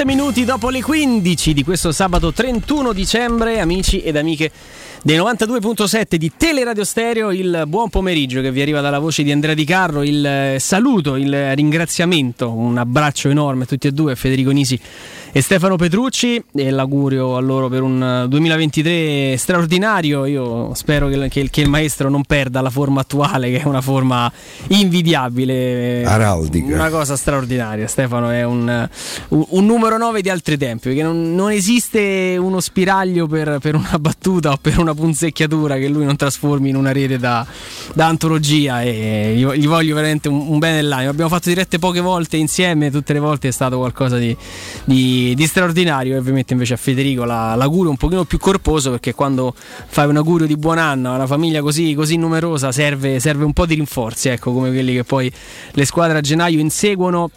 Sette minuti dopo le 15 di questo sabato 31 dicembre, amici ed amiche dei 92.7 di Teleradio Stereo, il buon pomeriggio che vi arriva dalla voce di Andrea Di Carro, il saluto, il ringraziamento, un abbraccio enorme a tutti e due, a Federico Nisi e Stefano Petrucci e l'augurio a loro per un 2023 straordinario. Io spero che, che, che, il maestro non perda la forma attuale, che è una forma invidiabile. Araldica. Una cosa straordinaria. Stefano è un, un, numero 9 di altri tempi, perché non, non esiste uno spiraglio per, per, una battuta o per una punzecchiatura che lui non trasformi in una rete da, da antologia. E gli, gli, voglio veramente un, un bene dell'animo. Abbiamo fatto dirette poche volte insieme, tutte le volte è stato qualcosa di, di di, straordinario. E ovviamente invece a Federico la, l'augurio un pochino più corposo perché quando fai un augurio di buon anno a una famiglia così, così numerosa serve, serve, un po' di rinforzi, ecco, come quelli che poi le squadre a gennaio inseguono.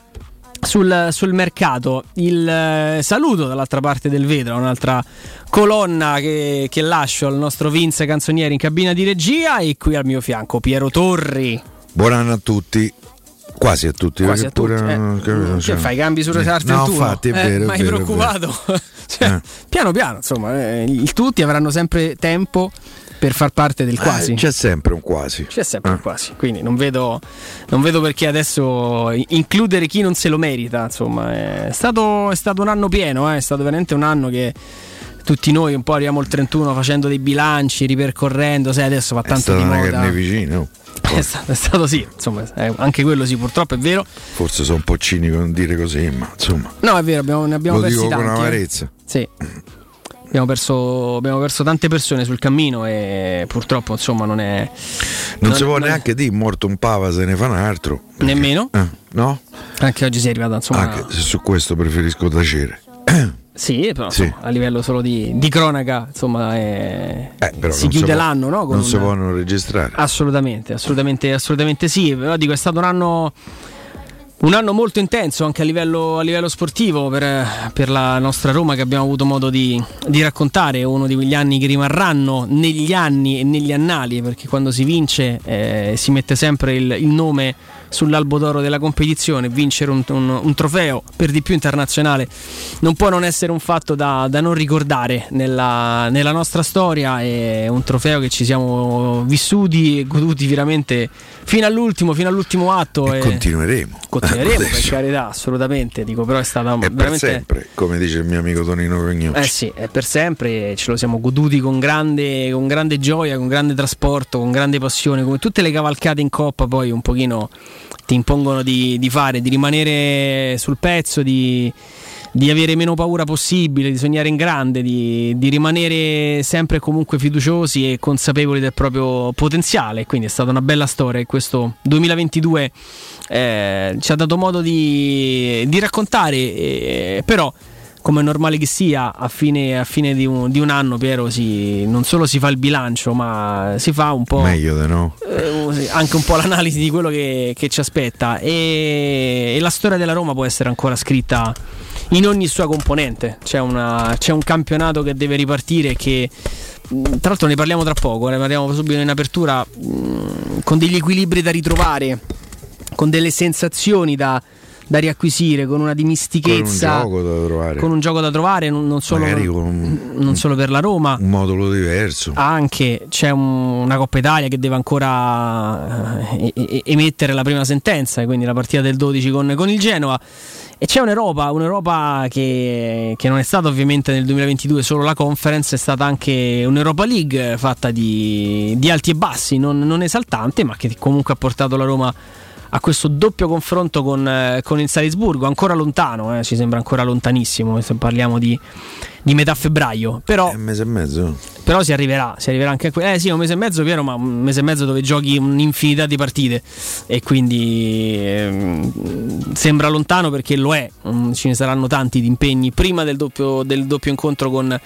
Sul, sul, mercato. Il eh, saluto dall'altra parte del vetro, un'altra colonna che, che, lascio al nostro Vince Canzonieri in cabina di regia e qui al mio fianco Piero Torri. Buon anno a tutti. Quasi a tutti, Quasi a tutti. Pure, eh, cioè, fai cambi sul Retard no, infatti, è vero, eh, mai vero, preoccupato. cioè, eh. Piano piano, insomma, eh, tutti avranno sempre tempo per far parte del quasi. Eh, c'è sempre un quasi. C'è sempre un quasi, quindi non vedo, non vedo, perché adesso includere chi non se lo merita. Insomma, è stato, è stato un anno pieno, è stato veramente un anno che tutti noi un po' arriviamo al 31 facendo dei bilanci, ripercorrendo, sai adesso fa tanto di moda. È una carneficina. Oh. È stato, è stato, sì, insomma, anche quello sì, purtroppo è vero. Forse sono un po' cinico non dire così, ma insomma. No, è vero, abbiamo, ne abbiamo lo persi dico tanti. con eh. amarezza. Sì. Abbiamo perso, abbiamo perso, tante persone sul cammino e purtroppo insomma non è... Non, non si può neanche è... dire morto un pava se ne fa un altro. Perché, Nemmeno? Eh, no? Anche oggi si è arrivata insomma... Anche se su questo preferisco tacere. Sì, però sì. Insomma, a livello solo di, di cronaca, insomma, è... eh, si chiude si l'anno, no? Con non si possono registrare. Assolutamente, assolutamente, assolutamente sì. Però dico, è stato un anno un anno molto intenso anche a livello, a livello sportivo per, per, la nostra Roma che abbiamo avuto modo di, di, raccontare, uno di quegli anni che rimarranno negli anni e negli annali, perché quando si vince eh, si mette sempre il, il, nome sull'albo d'oro della competizione, vincere un, un, un, trofeo per di più internazionale non può non essere un fatto da, da non ricordare nella, nella, nostra storia, è un trofeo che ci siamo vissuti e goduti veramente fino all'ultimo, fino all'ultimo atto. E, e continueremo. Continueremo per carità, assolutamente, dico però è stata è veramente... per sempre, come dice il mio amico Tonino Rognucci. Eh sì, è per sempre ce lo siamo goduti con grande, con grande gioia, con grande trasporto, con grande passione, come tutte le cavalcate in coppa poi un pochino ti impongono di, di fare, di rimanere sul pezzo, di, di, avere meno paura possibile, di sognare in grande, di, di, rimanere sempre comunque fiduciosi e consapevoli del proprio potenziale. Quindi è stata una bella storia e questo 2022 eh, ci ha dato modo di, raccontare, eh, però come è normale che sia, a fine, a fine di, un, di, un, anno, Piero, si, non solo si fa il bilancio, ma si fa un po'. Meglio di no. Eh, anche un po' l'analisi di quello che, che ci aspetta. E, e, la storia della Roma può essere ancora scritta in ogni sua componente. C'è, una, c'è un campionato che deve ripartire che. Tra l'altro ne parliamo tra poco, ne parliamo subito in apertura, con degli equilibri da ritrovare, con delle sensazioni da, da riacquisire, con una dimistichezza. Con un gioco da trovare. Con un gioco da trovare, non, non, solo, un, non solo, per la Roma. Un modulo diverso. Anche c'è un, una Coppa Italia che deve ancora eh, emettere la prima sentenza, quindi la partita del 12 con, con il Genoa. E c'è un'Europa, un'Europa che, che, non è stata ovviamente nel 2022 solo la conference, è stata anche un'Europa League fatta di, di alti e bassi, non, non esaltante, ma che comunque ha portato la Roma a questo doppio confronto con, eh, con il Salisburgo, ancora lontano, eh, ci sembra ancora lontanissimo, se parliamo di, di metà febbraio. Però, un mese e mezzo. Però si arriverà, si arriverà anche a quello. Eh sì, un mese e mezzo, vero, ma un mese e mezzo dove giochi un'infinità di partite. E quindi eh, sembra lontano perché lo è. Mm, ce ne saranno tanti di impegni prima del doppio, del doppio incontro con,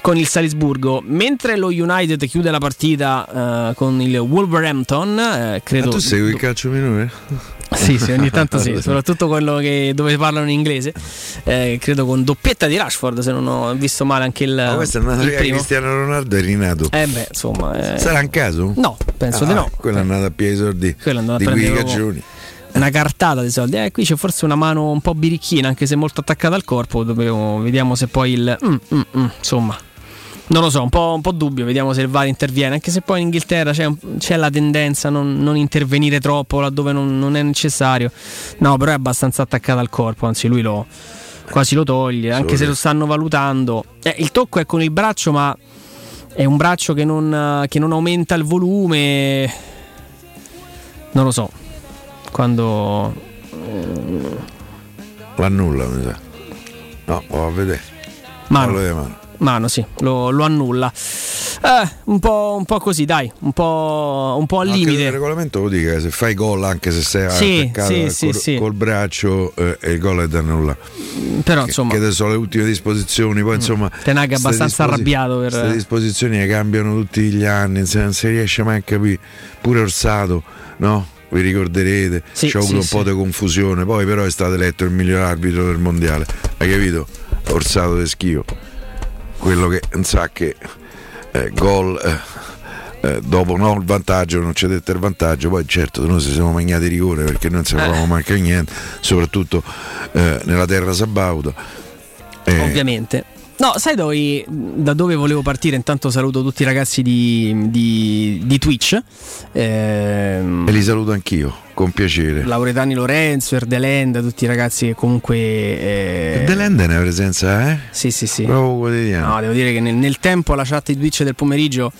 con, il Salisburgo. Mentre lo United chiude la partita eh, con il Wolverhampton, eh, credo. Ma tu segui il calcio minore? Sì, sì, ogni tanto sì, soprattutto quello che, dove parlano in inglese. Eh, credo con doppietta di Rashford, se non ho visto male anche il. Ma questo è andato via Cristiano Ronaldo è rinato. Eh beh, insomma. Eh... Sarà un caso? No, penso ah, di no. Quello è andato a piedi sordi di quei cagioni. una cartata di soldi. Eh, qui c'è forse una mano un po' birichina, anche se molto attaccata al corpo. Dovevo, vediamo se poi il. Mm, mm, mm, insomma, non lo so, un po', un po', dubbio. Vediamo se il VAR interviene. Anche se poi in Inghilterra c'è, c'è la tendenza a non, non, intervenire troppo laddove non, non, è necessario. No, però è abbastanza attaccata al corpo. Anzi, lui lo quasi lo toglie. Anche se lo stanno valutando. Eh, il tocco è con il braccio, ma è un braccio che non, che non aumenta il volume. Non lo so. Quando. L'annulla, mi sa. No, va a vedere. Mano. Mano. sì, lo, lo annulla. Eh, un, po', un, po', così, dai, un po', un po al limite. Il regolamento lo dica, se fai gol anche se sei sì, attaccato sì, sì, col, sì. col, braccio eh, il gol è da nulla. Però insomma... Che, che sono le ultime disposizioni, poi mm. insomma... Tenag è abbastanza arrabbiato per... Queste disposizioni che cambiano tutti gli anni, non si riesce mai a capire. Pure Orsato, no? vi ricorderete, sì, c'è avuto sì, un po' di confusione, poi però è stato eletto il miglior arbitro del mondiale, hai capito? Orsato de schio, quello che non sa che eh, gol eh, eh, dopo no, il vantaggio, non c'è detto il vantaggio, poi certo noi ci siamo magnati rigore perché non sapevamo eh. mancare niente, soprattutto eh, nella terra sabauta. Eh, Ovviamente. No, sai dove, da dove volevo partire? Intanto saluto tutti i ragazzi di, di, di Twitch. Ehm, e li saluto anch'io, con piacere. Lauretani Lorenzo, Erdelenda, tutti i ragazzi che comunque... Eh... Erdelenda è una presenza, eh? Sì, sì, sì. Proprio quotidiano. No, devo dire che nel, nel tempo la chat di Twitch del pomeriggio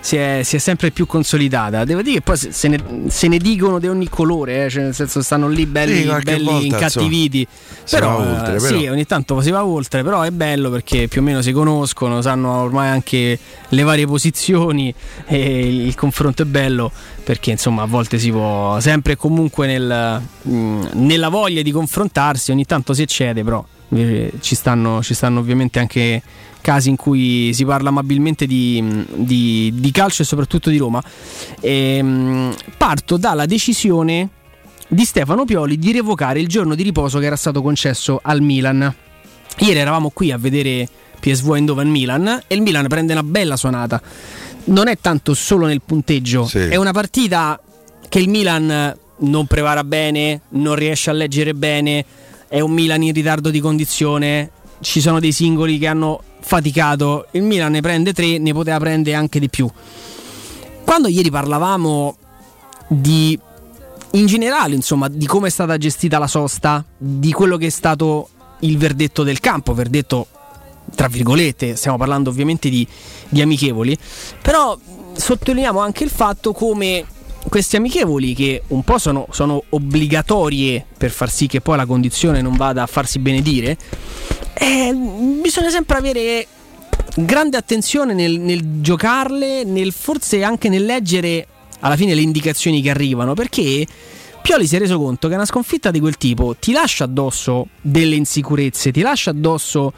si è, si è, sempre più consolidata. Devo dire che poi se ne, se ne dicono di ogni colore, eh, cioè nel senso stanno lì belli, sì, belli volta, incattiviti. Però, oltre, però, sì, ogni tanto si va oltre, però è bello perché più o meno si conoscono, sanno ormai anche le varie posizioni e il confronto è bello perché insomma a volte si può sempre e comunque nel, mh, nella voglia di confrontarsi, ogni tanto si eccede, però ci stanno, ci stanno ovviamente anche casi in cui si parla amabilmente di, di, di calcio e soprattutto di Roma. E, ehm, parto dalla decisione di Stefano Pioli di revocare il giorno di riposo che era stato concesso al Milan. Ieri eravamo qui a vedere PSV Eindhoven Milan e il Milan prende una bella suonata. Non è tanto solo nel punteggio, sì. è una partita che il Milan non prepara bene, non riesce a leggere bene, è un Milan in ritardo di condizione, ci sono dei singoli che hanno faticato, il Milan ne prende tre, ne poteva prendere anche di più. Quando ieri parlavamo di in generale, insomma, di come è stata gestita la sosta, di quello che è stato il verdetto del campo, verdetto tra virgolette, stiamo parlando ovviamente di, di amichevoli, però sottolineiamo anche il fatto come questi amichevoli che un po' sono, sono, obbligatorie per far sì che poi la condizione non vada a farsi benedire, eh, bisogna sempre avere grande attenzione nel, nel giocarle, nel, forse anche nel leggere alla fine le indicazioni che arrivano, perché Pioli si è reso conto che una sconfitta di quel tipo ti lascia addosso delle insicurezze, ti lascia addosso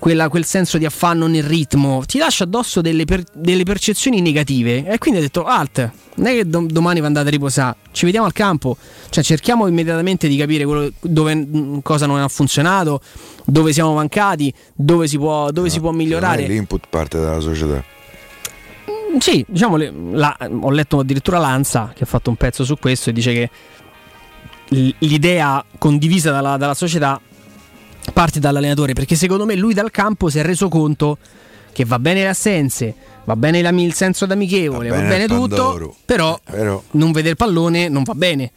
quella, quel senso di affanno nel ritmo, ti lascia addosso delle, per, delle percezioni negative. E quindi ha detto: Alt, non è che do, domani vi andate a riposare, ci vediamo al campo, cioè cerchiamo immediatamente di capire quello, dove, cosa non ha funzionato, dove siamo mancati, dove si può, dove no, si può migliorare. L'input parte dalla società. Mm, sì, diciamo, la, ho letto addirittura Lanza che ha fatto un pezzo su questo e dice che l'idea condivisa dalla, dalla società parte dall'allenatore perché secondo me lui dal campo si è reso conto che va bene le assenze, va bene il senso d'amichevole, va bene, va bene tutto, però, eh, però, non vedere il pallone non va bene.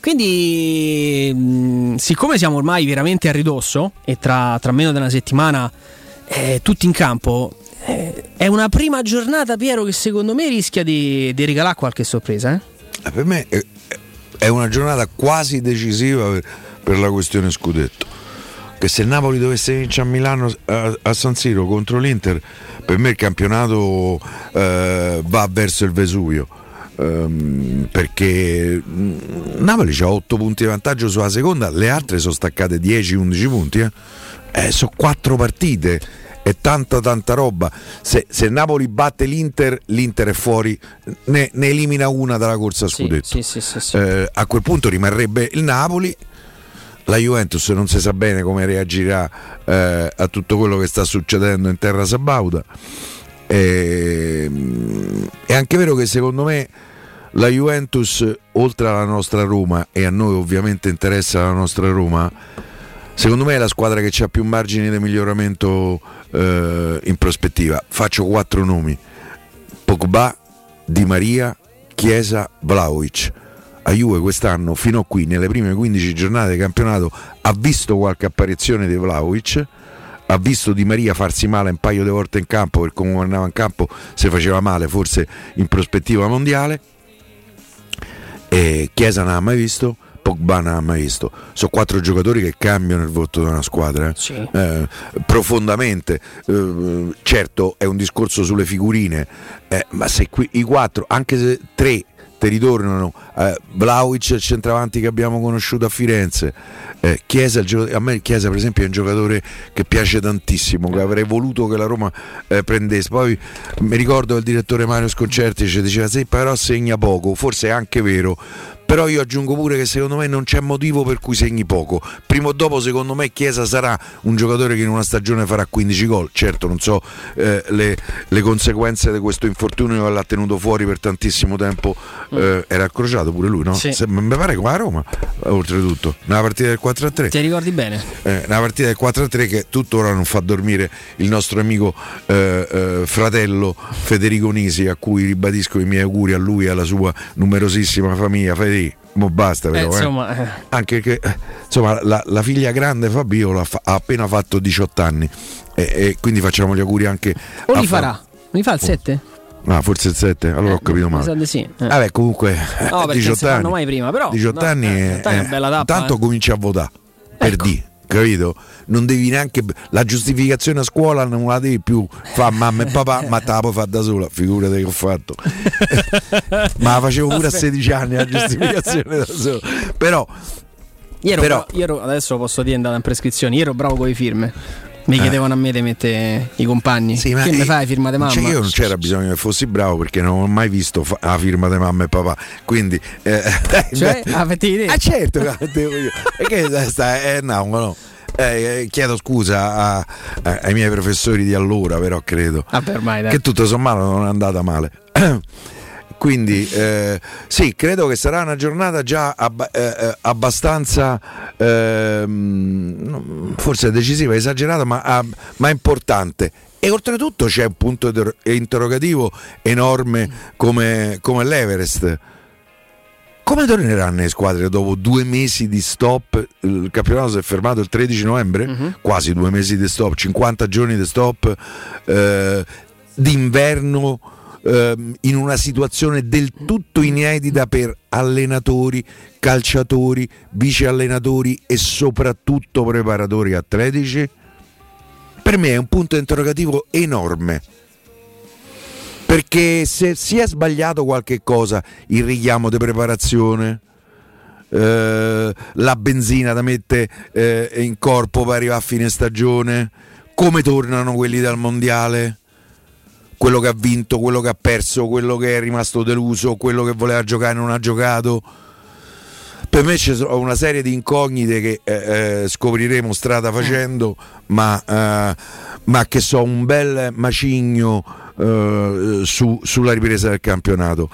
Quindi, mh, siccome siamo ormai veramente a ridosso e tra, tra meno di una settimana eh, tutti in campo, eh, è una prima giornata, Piero, che secondo me rischia di, di regalare qualche sorpresa. Eh? eh per me è, è, una giornata quasi decisiva per, per la questione scudetto che se il Napoli dovesse vincere a Milano a, a San Siro contro l'Inter, per me il campionato eh, va verso il Vesuvio. Um, perché mm, Napoli ha 8 punti di vantaggio sulla seconda, le altre sono staccate 10-11 punti. Eh? Eh, sono 4 partite è tanta tanta roba. Se, se, Napoli batte l'Inter, l'Inter è fuori, ne, ne elimina una dalla corsa a scudetto. Sì, sì, sì, eh, a quel punto rimarrebbe il Napoli la Juventus non si sa bene come reagirà eh, a tutto quello che sta succedendo in terra sabauda. E, è anche vero che secondo me la Juventus, oltre alla nostra Roma, e a noi ovviamente interessa la nostra Roma, secondo me è la squadra che ha più margini di miglioramento eh, in prospettiva. Faccio quattro nomi: Pogba, Di Maria, Chiesa, Vlaovic. A Juve quest'anno, fino a qui, nelle prime 15 giornate di campionato, ha visto qualche apparizione di Vlaovic ha visto Di Maria farsi male un paio di volte in campo per come andava in campo si faceva male forse in prospettiva mondiale e Chiesa non ha mai visto Pogba non ha mai visto sono quattro giocatori che cambiano il voto di una squadra eh? Sì. Eh, profondamente Eh, certo è un discorso sulle figurine eh, ma se qui i quattro anche se tre ti ritornano eh, Vlaovic il centravanti che abbiamo conosciuto a Firenze eh, Chiesa, a me Chiesa per esempio è un giocatore che piace tantissimo che avrei voluto che la Roma eh, prendesse. Poi mi ricordo il direttore Mario Sconcerti ci diceva sì però segna poco forse è anche vero però io aggiungo pure che secondo me non c'è motivo per cui segni poco. Prima o dopo secondo me Chiesa sarà un giocatore che in una stagione farà 15 gol. Certo non so eh, le, le conseguenze di questo infortunio che l'ha tenuto fuori per tantissimo tempo. Eh, era accrociato pure lui, no? Sì. Se- mi pare con la Roma, oltretutto. Nella partita del 4-3 Ti ricordi bene? eh, una partita del 4-3 che tuttora non fa dormire il nostro amico eh, eh, fratello Federico Nisi a cui ribadisco i miei auguri a lui e alla sua numerosissima famiglia Federico mo basta Eh, però, eh. insomma, eh, anche che eh, insomma la, la figlia grande Fabiola fa- ha appena fatto 18 anni e, e quindi facciamo gli auguri anche o li Fa- farà? Non li fa il 7? Ah, forse il 7, allora ho capito male. sì. Eh. Vabbè, comunque eh, No, perché 18 non si fanno anni. mai prima, però 18 no, anni eh, è, 18 anni è una bella tappa, tanto eh. cominci a votare per Ecco. di, capito? Non devi neanche la giustificazione a scuola non la devi più fa mamma e papà, ma te la puoi fare da sola, figurati che ho fatto. ma la facevo pure a 16 anni la giustificazione da sola. Però Io ero, Però- bra- io ero- adesso posso dire andare in prescrizione. Io ero bravo con le firme. Mi Eh. chiedevano a me di mettere i compagni. Sì, ma che mi eh, fai firma di mamma? cioè, io non c'era bisogno che fossi bravo perché non ho mai visto fa- la firma di mamma e papà. Quindi, eh, Cioè, beh, avete idea? Ah, certo, che devo io. E che sta, eh, no, no. Eh, eh, chiedo scusa a- a- ai miei professori di allora, però credo Vabbè, che tutto sommato non è andata male. Quindi eh, sì, credo che sarà una giornata già abba- eh, eh, abbastanza, non- forse decisiva, esagerata, ma, ah, ma importante. E oltretutto c'è un punto inter- interrogativo enorme come, come l'Everest. Come torneranno le squadre dopo due mesi di stop? Il campionato si è fermato il 13 novembre, Mhm. quasi due mesi di stop, 50 giorni di stop eh, d'inverno ehm, in una situazione del tutto inedita per allenatori, calciatori, vice allenatori e soprattutto preparatori atletici? Per me è un punto interrogativo enorme. Perché se si è sbagliato qualche cosa, il richiamo di preparazione, eh, la benzina da mettere eh, in corpo per arrivare a fine stagione, come tornano quelli dal mondiale, quello che ha vinto, quello che ha perso, quello che è rimasto deluso, quello che voleva giocare e non ha giocato. Per me c'è una serie di incognite che eh, eh, scopriremo strada facendo, ma, eh, ma che so un bel macigno eh, su- sulla ripresa del campionato.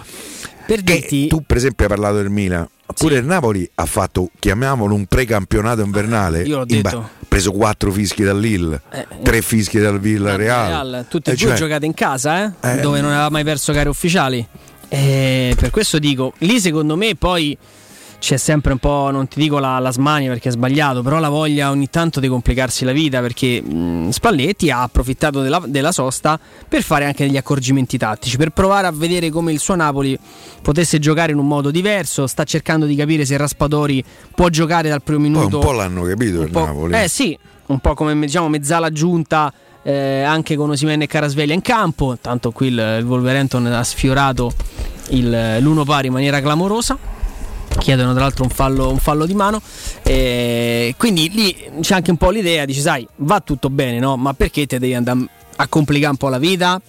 Per dirti, tu, per esempio, hai parlato del Milan. Pure Sì. il Napoli ha fatto, chiamiamolo un precampionato invernale. Io l'ho in ba- detto. Preso quattro fischi dal Lille, Eh, tre fischi dal Villarreal. Real, tutti e Eh, due cioè, giocate in casa, eh? Eh. dove non aveva mai perso gare ufficiali. Per questo dico, lì secondo me poi c'è sempre un po', non ti dico la, la smania perché è sbagliato, però la voglia ogni tanto di complicarsi la vita perché mh, Spalletti ha approfittato della, della sosta per fare anche degli accorgimenti tattici, per provare a vedere come il suo Napoli potesse giocare in un modo diverso, sta cercando di capire se Raspadori può giocare dal primo Poi minuto. un po' l'hanno capito il po'- Napoli. Eh sì, un po' come diciamo mezzala giunta eh, anche con Osimene e Carasveglia in campo. Tanto qui il, il Wolverhampton ha sfiorato il- l'uno pari in maniera clamorosa. Chiedono tra l'altro un fallo, un fallo di mano. Eh, quindi lì c'è anche un po' l'idea, dici, sai, va tutto bene, no? Ma perché te devi andare a complicare un po' la vita?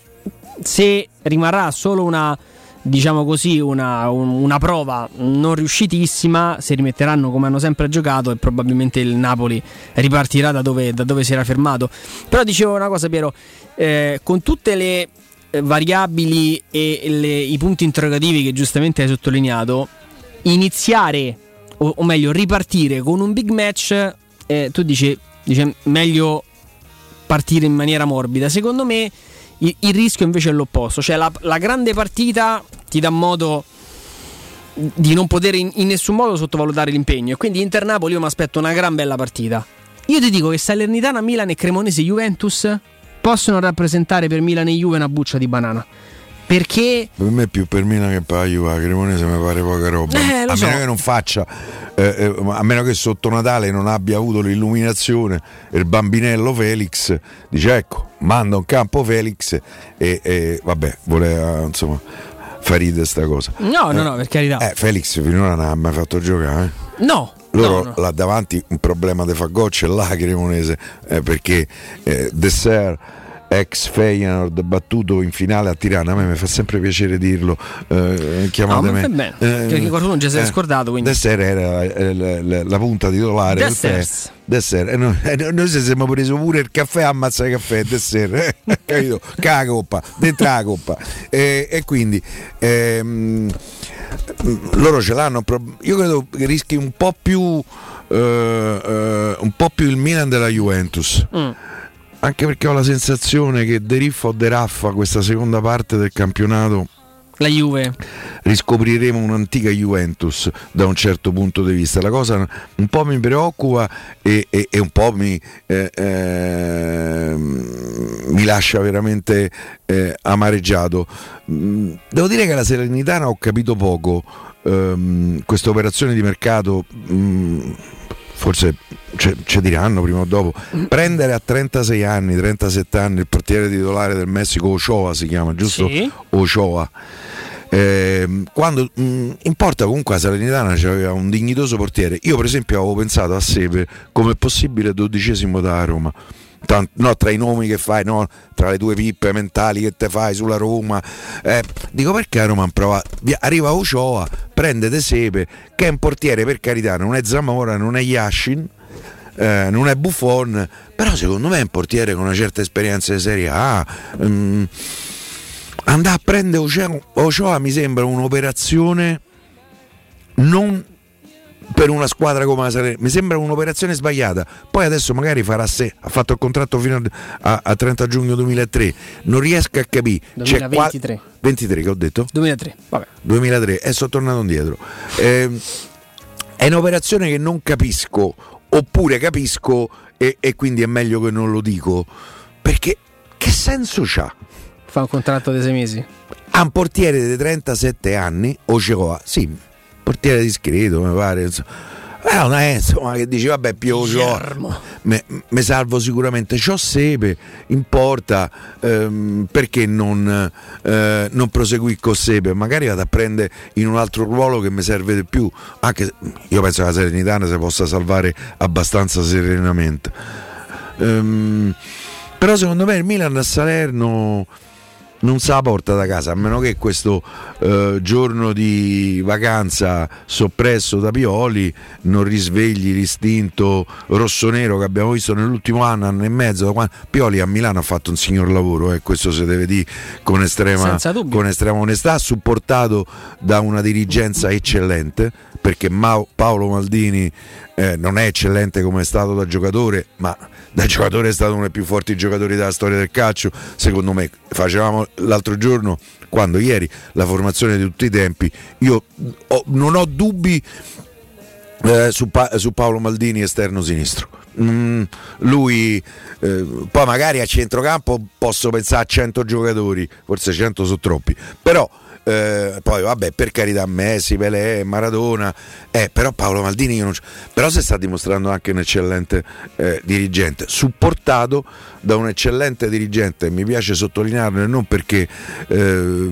Se rimarrà solo una, diciamo così, una, un- una prova non riuscitissima, si rimetteranno come hanno sempre giocato e probabilmente il Napoli ripartirà da dove, da dove si era fermato. Però dicevo una cosa, Piero, eh, con tutte le eh, variabili e le, i punti interrogativi che giustamente hai sottolineato, iniziare o, o meglio ripartire con un big match, eh, tu dici, dici meglio partire in maniera morbida. Secondo me il, il rischio invece è l'opposto, cioè la, la, grande partita ti dà modo di non poter in, in nessun modo sottovalutare l'impegno. E quindi Inter Napoli io mi aspetto una gran bella partita. Io ti dico che Salernitana, Milan e Cremonese Juventus possono rappresentare per Milan e Juve una buccia di banana. Perché? Per me è più per Milan che per la Juve, la Cremonese mi pare poca roba. Eh, a so. meno che non faccia, eh, eh, a meno che sotto Natale non abbia avuto l'illuminazione, il bambinello Felix dice ecco, manda un campo Felix e, e vabbè, voleva insomma fa ridere sta cosa. No, no, no, per carità. Eh, Felix finora non ha mai fatto giocare. Eh? No, loro no, no. là davanti un problema di fagocce là Cremonese eh, perché eh, Dessert ex Feyenoord battuto in finale a Tirana a me mi fa sempre piacere dirlo eh, chiamate No, bene, perché qualcuno già si è scordato, quindi. Dessert era eh, la, la- la punta titolare. Fe- Dessert e noi, e noi ci siamo preso pure il caffè ammazza il caffè Dessert eh, capito? La coppa dentro la coppa e, e quindi ehm, loro ce l'hanno io credo che rischi un po' più eh, eh, un po' più il Milan della Juventus Mm. Anche perché ho la sensazione che De Riffa o De Raffa questa seconda parte del campionato La Juve. riscopriremo un'antica Juventus da un certo punto di vista. La cosa un po' mi preoccupa e, e- e un po' mi, eh, ehm, mi lascia veramente eh, amareggiato. Mm, Devo dire che la Serenitana ho capito poco. ehm, questa operazione di mercato mm, forse ci diranno prima o dopo. Prendere a 36 anni 37 anni il portiere titolare del Messico Ochoa si chiama giusto? Sì. Ochoa. Ehm, quando mh, in porta comunque la Salernitana aveva un dignitoso portiere. Io per esempio avevo pensato a Sepe come possibile dodicesimo da Roma no, tra i nomi che fai no, tra le tue pippe mentali che te fai sulla Roma eh, dico perché Roma han provato arriva Ochoa prende De Sepe che è un portiere per carità non è Zamora non è Yashin eh, non è Buffon però secondo me è un portiere con una certa esperienza di Serie A mm, andare a prendere Ochoa, Ochoa mi sembra un'operazione non per una squadra come la Salerno mi sembra un'operazione sbagliata poi adesso magari farà sé ha fatto il contratto fino a, a 30 giugno 2003 non riesco a capire C'è qua- 2023. 23 che ho detto 2003. Vabbè. 2003 e sono tornato indietro. Ehm, è un'operazione che non capisco, oppure capisco e, e quindi è meglio che non lo dico. Perché che senso c'ha? Fa un contratto di sei mesi. Ha un portiere di 37 anni, Ochoa, sì, portiere discreto, mi pare. insomma. Però non è insomma che dici vabbè Germo. mi salvo sicuramente. C'ho sepe in porta, ehm, perché non, eh, non proseguì con sepe? Magari vado a prendere in un altro ruolo che mi serve di più. Anche io penso che la Serenitana si possa salvare abbastanza serenamente. Ehm, però secondo me il Milan a Salerno non se la porta da casa, a meno che questo eh, giorno di vacanza soppresso da Pioli non risvegli l'istinto rossonero che abbiamo visto nell'ultimo anno, anno e mezzo. Da quando... Pioli a Milano ha fatto un signor lavoro, eh, questo si deve dire con estrema, con estrema onestà, supportato da una dirigenza eccellente, perché Paolo Maldini eh, non è eccellente come è stato da giocatore, ma da giocatore è stato uno dei più forti giocatori della storia del calcio. Secondo me, facevamo l'altro giorno, quando ieri, la formazione di tutti i tempi. Io ho- non ho dubbi eh, su, Pa- su Paolo Maldini esterno sinistro. Mm, lui eh, poi magari a centrocampo posso pensare a 100 giocatori, forse 100 sono troppi, però eh, poi vabbè per carità Messi, Pelé, Maradona, eh, però Paolo Maldini io non però si sta dimostrando anche un eccellente eh, dirigente, supportato da un eccellente dirigente, mi piace sottolinearlo non perché eh,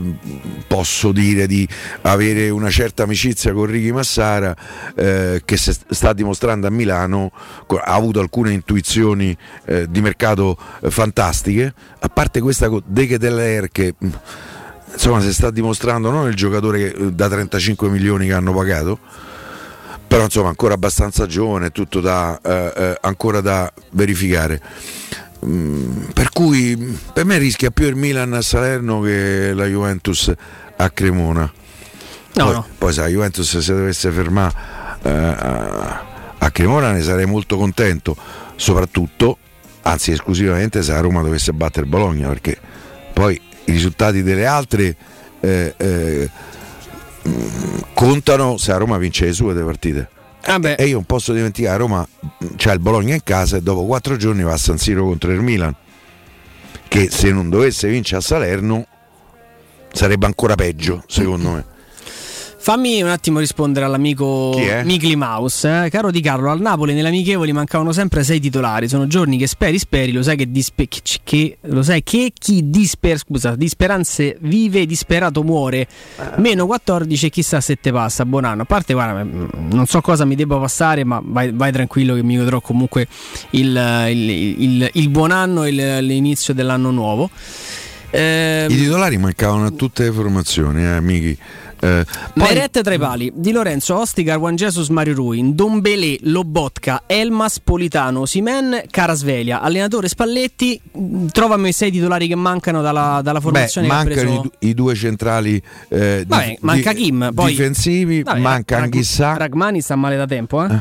posso dire di avere una certa amicizia con Ricky Massara eh, che se sta dimostrando a Milano, ha avuto alcune intuizioni eh, di mercato fantastiche, a parte questa De Keteler che insomma si sta dimostrando non il giocatore che, eh, da 35 milioni che hanno pagato, però insomma ancora abbastanza giovane, tutto da, eh, eh, ancora da verificare. Mm, per cui per me rischia più il Milan a Salerno che la Juventus a Cremona. No, poi, no. poi se la Juventus si dovesse fermare eh, a, a Cremona ne sarei molto contento, soprattutto, anzi esclusivamente se la Roma dovesse battere Bologna, perché poi i risultati delle altre eh, eh, contano se la Roma vince le sue due partite. Vabbè. E io non posso dimenticare, Roma c'ha il Bologna in casa e dopo quattro giorni va a San Siro contro il Milan, che se non dovesse vincere a Salerno sarebbe ancora peggio, secondo me. Fammi un attimo rispondere all'amico? Migli Maus. eh. Caro Di Carlo, al Napoli nelle amichevoli mancavano sempre sei titolari. Sono giorni che speri, speri, lo sai che, dispe- che- lo sai che chi disper- scusa, di speranze vive, disperato muore. Meno 14 e chissà se te passa, buon anno. A parte, guarda, non so cosa mi debba passare, ma vai, vai tranquillo che mi godrò comunque il, il- il- il buon anno e l'inizio dell'anno nuovo. Ehm, I titolari mancavano a tutte le formazioni, eh, Miki. Eh, poi- Meret tra i pali Di Lorenzo, Ostigar, Juan Jesus, Mario Rui, Dombele, Lobotka, Elmas, Politano, Simen, Carasvelia, allenatore Spalletti. mh, Trovami i sei titolari che mancano dalla, dalla beh, formazione ha mancano preso. i, i due centrali eh, di- Vabbè, manca di- Kim, poi- difensivi, Vabbè, manca Rag- Anghissà. Ragmani sta male da tempo, eh?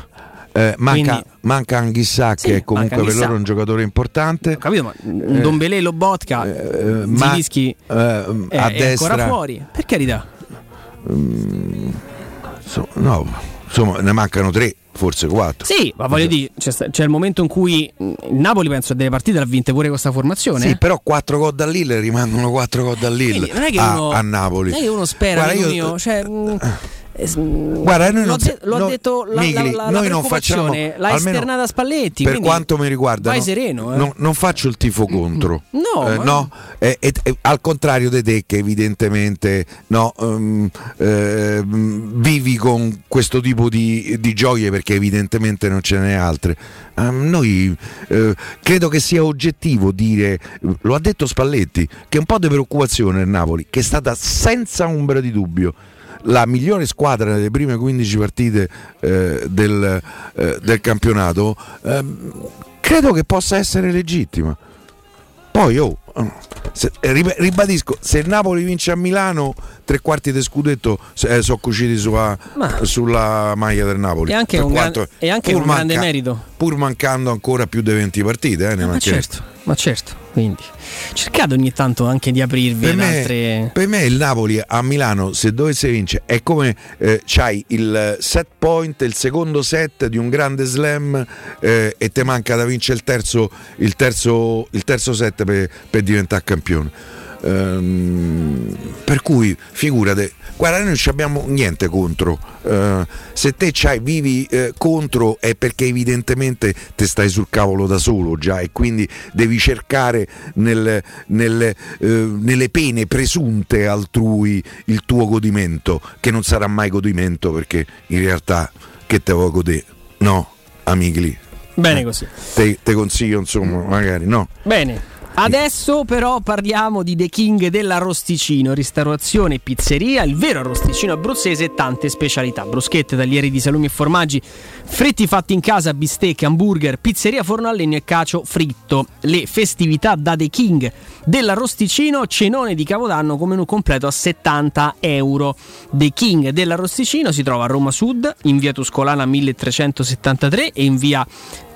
Eh, manca, Quindi- manca Anghissà Sì, che è comunque manca per loro un giocatore importante. Capito, ma un Dombele, Lobotka, Eh, ma- Zilischi eh, è, a è destra ancora fuori. Per carità. No, insomma ne mancano tre, forse quattro. Sì, ma voglio dire, c'è, c'è il momento in cui il Napoli penso delle partite l'ha vinte pure questa formazione. Sì, eh. però 4 gol da Lille rimangono 4 gol da Lille Quindi non è che a, uno, a Napoli. Non è che uno spera, Guarda, io- mio, cioè, eh, Guarda, noi l'ho, non de- l'ho noi- detto la, Migli, la, la, noi non facciamo l'ha esternata Spalletti. Per quanto mi riguarda, vai no, sereno. eh. non, non faccio il tifo contro. No, Eh, no, eh, eh, eh, al contrario di te che evidentemente no, ehm, vivi con questo tipo di, di gioie perché evidentemente non ce n'è altre. Ehm, noi eh, credo che sia oggettivo dire, lo ha detto Spalletti, che un po' di preoccupazione nel Napoli, che è stata senza ombra di dubbio la migliore squadra nelle prime 15 partite eh, del, eh, del campionato, ehm, credo che possa essere legittima. Poi, oh, se- eh, rib- ribadisco, se il Napoli vince a Milano, tre quarti del scudetto eh, sono cuciti sulla, Ma- sulla maglia del Napoli. E anche Per un gran- quanto- e anche un grande merito. Pur mancando ancora più di 20 partite, eh, ne mancherebbe. certo, ma certo. Quindi cercate ogni tanto anche di aprirvi Per me, altre. per me il Napoli a Milano, se dovesse vincere, è come eh, c'hai il set point, il secondo set di un grande slam eh, e te manca da vincere il terzo, il terzo, il terzo set per, per diventare campione. Ehm, per cui figurate, guarda, noi non ci abbiamo niente contro. Eh, se te c'hai vivi eh, contro è perché evidentemente te stai sul cavolo da solo già e quindi devi cercare nel- nel, eh, nelle pene presunte altrui il tuo godimento, che non sarà mai godimento perché in realtà che te vuoi godere? No, amigli. Bene così. Te, te consiglio insomma, magari no. Bene. Adesso però parliamo di The King dell'Arrosticino, ristorazione e pizzeria, il vero arrosticino abruzzese e tante specialità, bruschette, taglieri di salumi e formaggi, fritti fatti in casa, bistecche, hamburger, pizzeria forno a legno e cacio fritto. Le festività da The King dell'Arrosticino, cenone di Capodanno con menù completo a 70 euro. The King dell'Arrosticino si trova a Roma Sud, in via Tuscolana 1373 e in via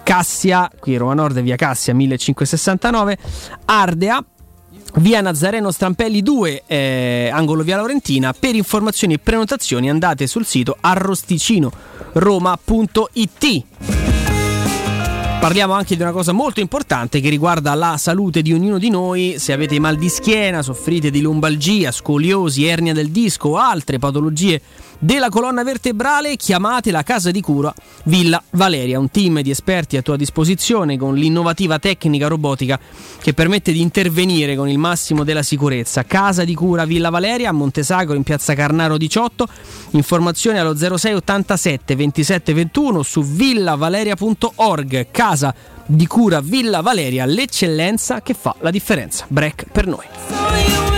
Cassia, qui Roma Nord, via Cassia 1569, Ardea. Via Nazareno Strampelli 2, eh, angolo via Laurentina. Per informazioni e prenotazioni andate sul sito arrosticinoroma.it. Parliamo anche di una cosa molto importante che riguarda la salute di ognuno di noi. Se avete mal di schiena, soffrite di lombalgia, scoliosi, ernia del disco o altre patologie della colonna vertebrale, chiamate la casa di cura Villa Valeria, un team di esperti a tua disposizione con l'innovativa tecnica robotica che permette di intervenire con il massimo della sicurezza. Casa di cura Villa Valeria a Montesagro in piazza Carnaro 18. Informazioni allo 06 87 27 21 su villavaleria.org. Casa di cura Villa Valeria, l'eccellenza che fa la differenza. Break per noi.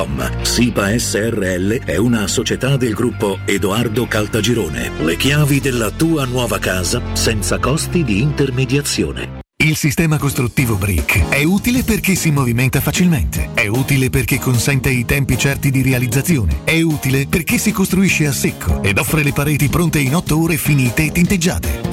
www.caltagirone.com. SIPA SRL è una società del gruppo Edoardo Caltagirone. Le chiavi della tua nuova casa senza costi di intermediazione. Il sistema costruttivo Brick è utile perché si movimenta facilmente, è utile perché consente i tempi certi di realizzazione, è utile perché si costruisce a secco ed offre le pareti pronte in 8 ore finite e tinteggiate,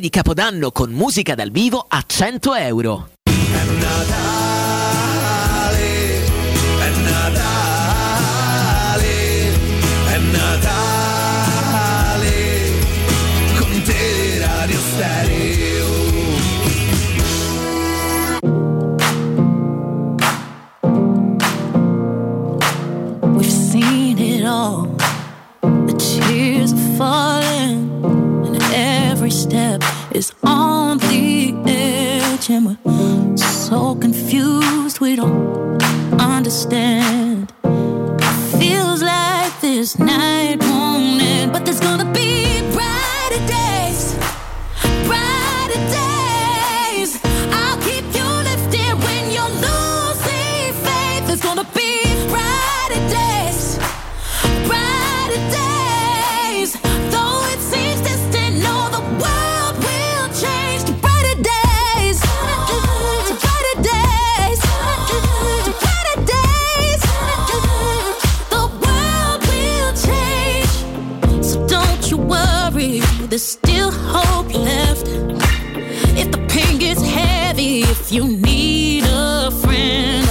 di Capodanno con musica dal vivo a 100 euro. Step is on the edge, and we're so confused. We don't understand. Feels like this night won't end, but there's gonna be brighter days, there's still hope left. If the pain gets heavy, if you need a friend,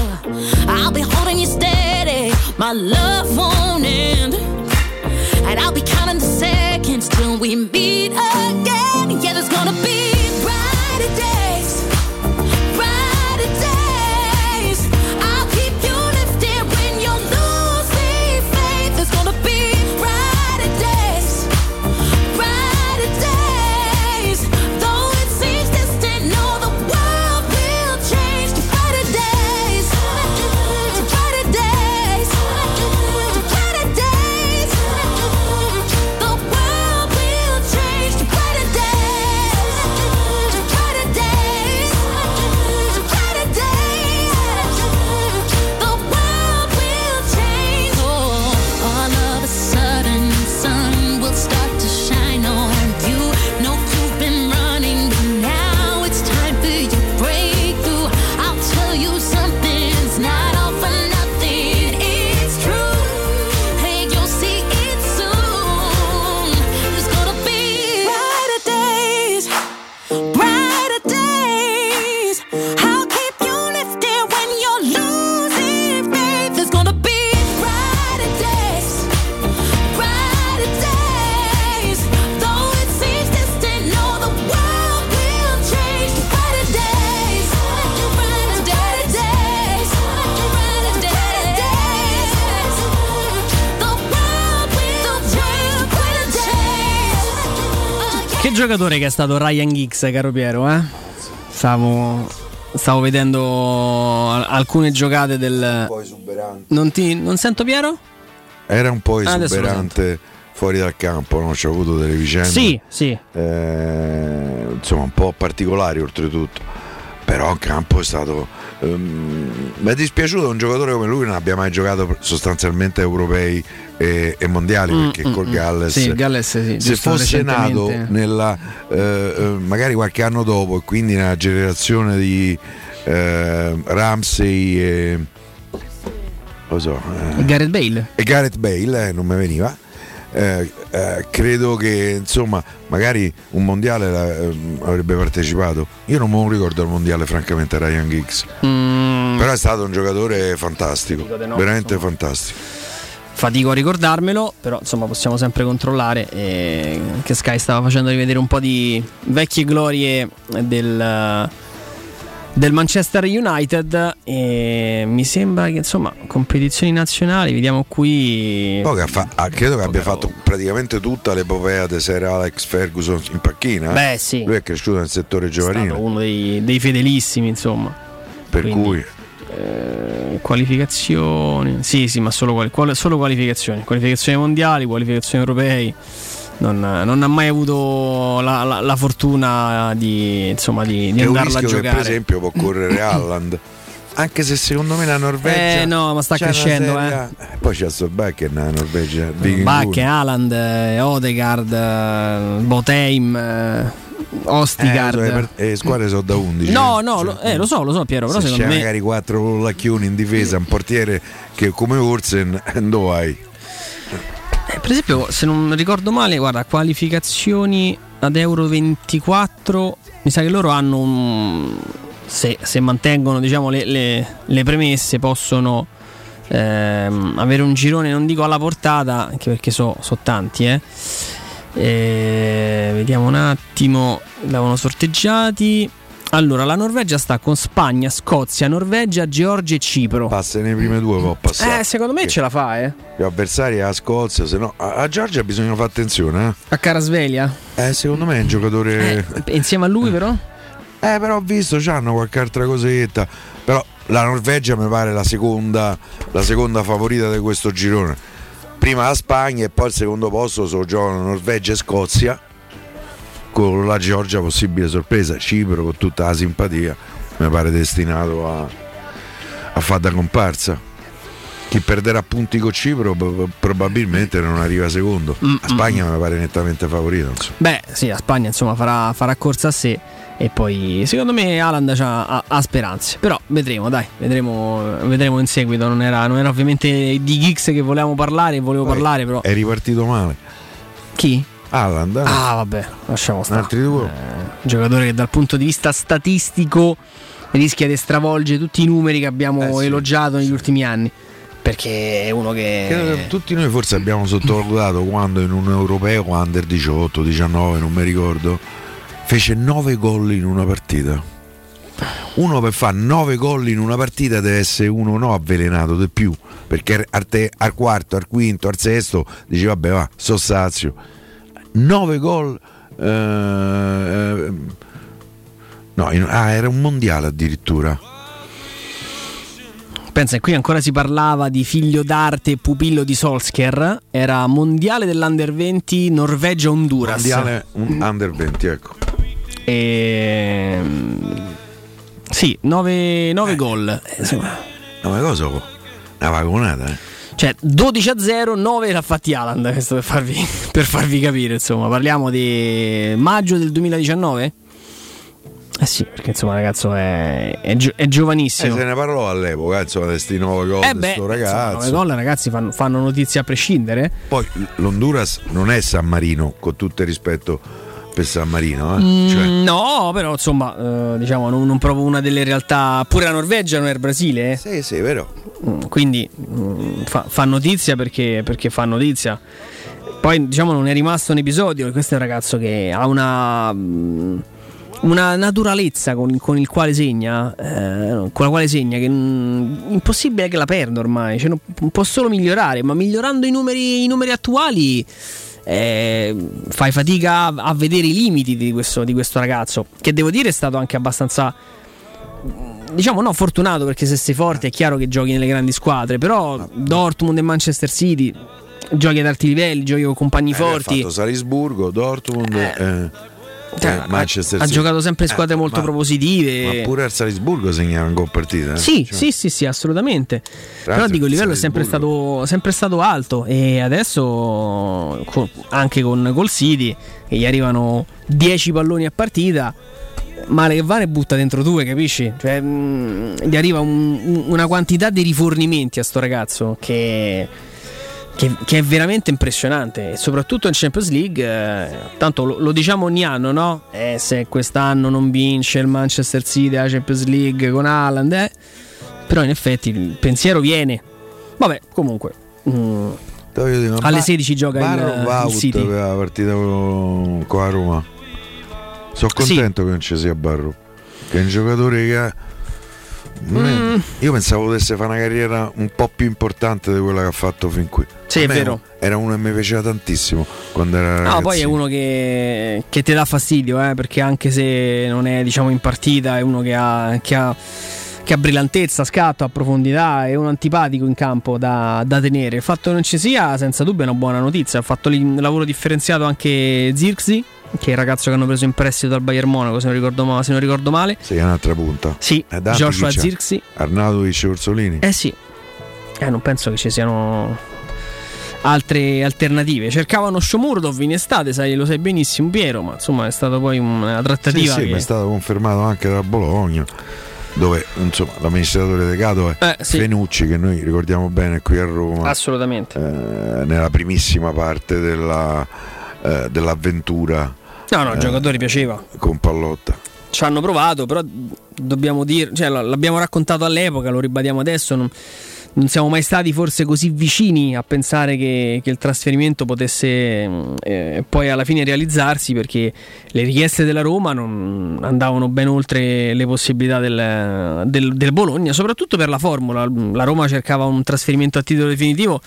I'll be holding you steady. My love won't end. And I'll be counting the seconds till we meet giocatore che è stato Ryan Giggs, caro Piero, eh? Stavo, stavo vedendo al- alcune giocate del... Non, ti, non sento Piero? Era un po' esuberante fuori dal campo, no? C'è avuto delle vicende. Sì, sì. eh, insomma, un po' particolari oltretutto. Però in campo è stato. ehm, mi è dispiaciuto un giocatore come lui non abbia mai giocato sostanzialmente europei e, e mondiali Mm, perché mm, col mm. Galles, Sì, Galles, sì, se fosse nato nella, eh, eh, magari qualche anno dopo e quindi nella generazione di eh, Ramsey e lo so, eh, Gareth Bale. e Gareth Bale eh, non mi veniva eh, eh, credo che insomma magari un mondiale la- ehm, avrebbe partecipato. Io non me lo ricordo il mondiale francamente Ryan Giggs. Mm, però è stato un giocatore fantastico veramente fantastico Fatico a ricordarmelo, però insomma possiamo sempre controllare eh, che Sky stava facendo rivedere un po' di vecchie glorie del, del Manchester United e mi sembra che insomma competizioni nazionali, vediamo qui... Ha fa- ah, credo che abbia fatto praticamente tutta l'epopea di Sir Alex Ferguson in panchina eh. Beh, sì. lui è cresciuto nel settore È giovanile stato uno dei, dei fedelissimi insomma. per quindi- cui Eh, qualificazioni, sì, sì, ma solo, quali- quali- solo qualificazioni, qualificazioni mondiali, qualificazioni europei. Non, non ha mai avuto la, la- la fortuna di, insomma, di, di andarla a giocare. per esempio può correre Alland anche se secondo me la Norvegia Eh, no, ma sta crescendo, serie A- poi c'è Solbakken nella Norvegia Bacche, Haaland, eh, Odegaard, eh, Botheim, eh, Ostigard. Eh, so, le squadre sono da 11 no, no, lo, eh, lo so, lo so Piero, però se secondo c'è me... magari quattro lacchioni in difesa un portiere che come Ursen dove hai Eh, per esempio, se non ricordo male, guarda, qualificazioni ad Euro 24, mi sa che loro hanno un... Se, se mantengono diciamo, le, le- le premesse possono ehm, avere un girone, non dico alla portata, anche perché so, so tanti, eh. Eh, vediamo un attimo, l'avevano sorteggiati. Allora, la Norvegia sta con Spagna, Scozia, Norvegia, Georgia e Cipro. passa nei prime due può passare Eh, secondo me ce la fa, eh. gli avversari a Scozia se no a, a Giorgia bisogna fare attenzione A Carasveglia. eh. Eh, secondo me è un giocatore Eh, insieme a lui, però? Eh, però ho visto, c'hanno qualche altra cosetta. Però la Norvegia mi pare la seconda, la seconda favorita di questo girone. Prima la Spagna e poi al secondo posto se lo giocano Norvegia e Scozia. Con la Georgia possibile sorpresa. Cipro con tutta la simpatia. Mi pare destinato a, a fare da comparsa. Chi perderà punti con Cipro probabilmente non arriva secondo. La Spagna mi pare nettamente favorita. Insomma. Beh, sì, la Spagna insomma farà, farà corsa a sé. E poi secondo me c'ha- ha, ha speranze. Però vedremo, dai, vedremo, vedremo in seguito. Non era, non era ovviamente di Giggs che volevamo parlare, volevo Poi parlare, però. È ripartito male. Chi? Haaland, eh? Ah, vabbè, lasciamo stare. Altri due. Un giocatore che dal punto di vista statistico rischia di stravolgere tutti i numeri che abbiamo Eh sì, elogiato negli ultimi anni. Perché è uno che. Che tutti noi forse abbiamo sottovalutato quando in un europeo under 18, 19, non mi ricordo, fece 9 gol in una partita. Uno per fare 9 gol in una partita deve essere uno no avvelenato di più, perché al, te- al quarto, al quinto, al sesto dice vabbè va, so sazio. 9 gol eh, eh, no, in- ah, era un mondiale addirittura. Pensa, qui ancora si parlava di figlio d'arte e pupillo di Solskjaer. Era mondiale dell'Under 20 Norvegia-Honduras. Mondiale un under 20, ecco. E... Sì, 9, gol. Eh, insomma, ma cosa? Una vagonata, eh. Cioè 12 a 0, 9 l'ha fatti Haaland, questo per farvi, per farvi capire, insomma, parliamo di maggio del 2019? Eh sì, perché insomma ragazzo è, è, gio- è Eh, giovanissimo. se ne parlò all'epoca, insomma, di questi 9 gol Eh beh, sto insomma, ragazzo. 9 gol ragazzi fanno, fanno notizia a prescindere. Poi l'Honduras non è San Marino, con tutto il rispetto per San Marino, eh. Mm, Cioè, No, però insomma, eh, diciamo, non, non proprio una delle realtà. Pure la Norvegia non è il Brasile. eh. Sì, sì, vero. Mm, Quindi mm, fa, fa notizia perché, perché fa notizia. Poi, diciamo, non è rimasto un episodio. Questo è un ragazzo che ha una. mm, Una naturalezza con, con il quale segna, eh, con la quale segna, che mm, impossibile che la perda ormai. Cioè, non- può solo migliorare, ma migliorando i numeri, i numeri attuali, eh, fai fatica a, vedere i limiti di questo, di questo ragazzo. Che devo dire è stato anche abbastanza diciamo no fortunato perché se sei forte è chiaro che giochi nelle grandi squadre però Dortmund e Manchester City giochi ad alti livelli giochi con compagni eh, ha forti fatto Salisburgo, Dortmund, eh, eh, Manchester ha City. giocato sempre in squadre molto ma- propositive Ma pure al Salisburgo segnava un gol partita. eh. sì, Cioè, sì, sì, sì, assolutamente. Però l'altro dico, il livello è sempre stato, sempre stato alto e adesso co- anche con col City che gli arrivano 10 palloni a partita, male che va ne butta dentro due, capisci? Cioè, mh, gli arriva un- una quantità di rifornimenti a sto ragazzo che, che- che è veramente impressionante e soprattutto in Champions League, eh, tanto lo, lo diciamo ogni anno, no? Eh, se quest'anno non vince il Manchester City la Champions League con Haaland, eh, però in effetti il pensiero viene. Vabbè, comunque. mm, ma alle Ba- 16 gioca il- Barro il, va out City. per la partita con, con la Roma. Sono Sì. contento che non ci sia Barro. Che è un giocatore che ha- Mm. Io pensavo potesse fare una carriera un po' più importante di quella che ha fatto fin qui. Sì, A è vero. Era uno che mi piaceva tantissimo quando era No, ragazzino. poi è uno che, che ti dà fastidio, eh, perché anche se non è diciamo in partita, è uno che ha, che ha, che ha brillantezza, scatto, ha profondità, è uno antipatico in campo da, da tenere. Il fatto che non ci sia, senza dubbio, è una buona notizia. Ha fatto un lavoro differenziato anche Zirkzee, che è il ragazzo che hanno preso in prestito dal Bayern Monaco, se non ricordo, ma- se non ricordo male. Sì, è un'altra punta. Sì, Joshua? Zirkzee. Arnautovic e Orsolini. Eh sì, eh, non penso che ci siano altre alternative. Cercavano Shomurdov in estate, sai, lo sai benissimo Piero, ma insomma è stata poi una Sì, trattativa sì, che... ma è stato confermato anche da Bologna, dove insomma l'amministratore delegato è Eh, sì. Fenucci, che noi ricordiamo bene qui a Roma, Assolutamente. eh, nella primissima parte della, eh, dell'avventura No, no, il eh, giocatore piaceva. con Pallotta. Ci hanno provato, però dobbiamo dire, cioè l'abbiamo raccontato all'epoca, lo ribadiamo adesso, non, non siamo mai stati forse così vicini a pensare che, che il trasferimento potesse mh, eh, poi alla fine realizzarsi perché le richieste della Roma non andavano ben oltre le possibilità del, del- del Bologna, soprattutto per la formula. La Roma cercava un trasferimento a titolo definitivo.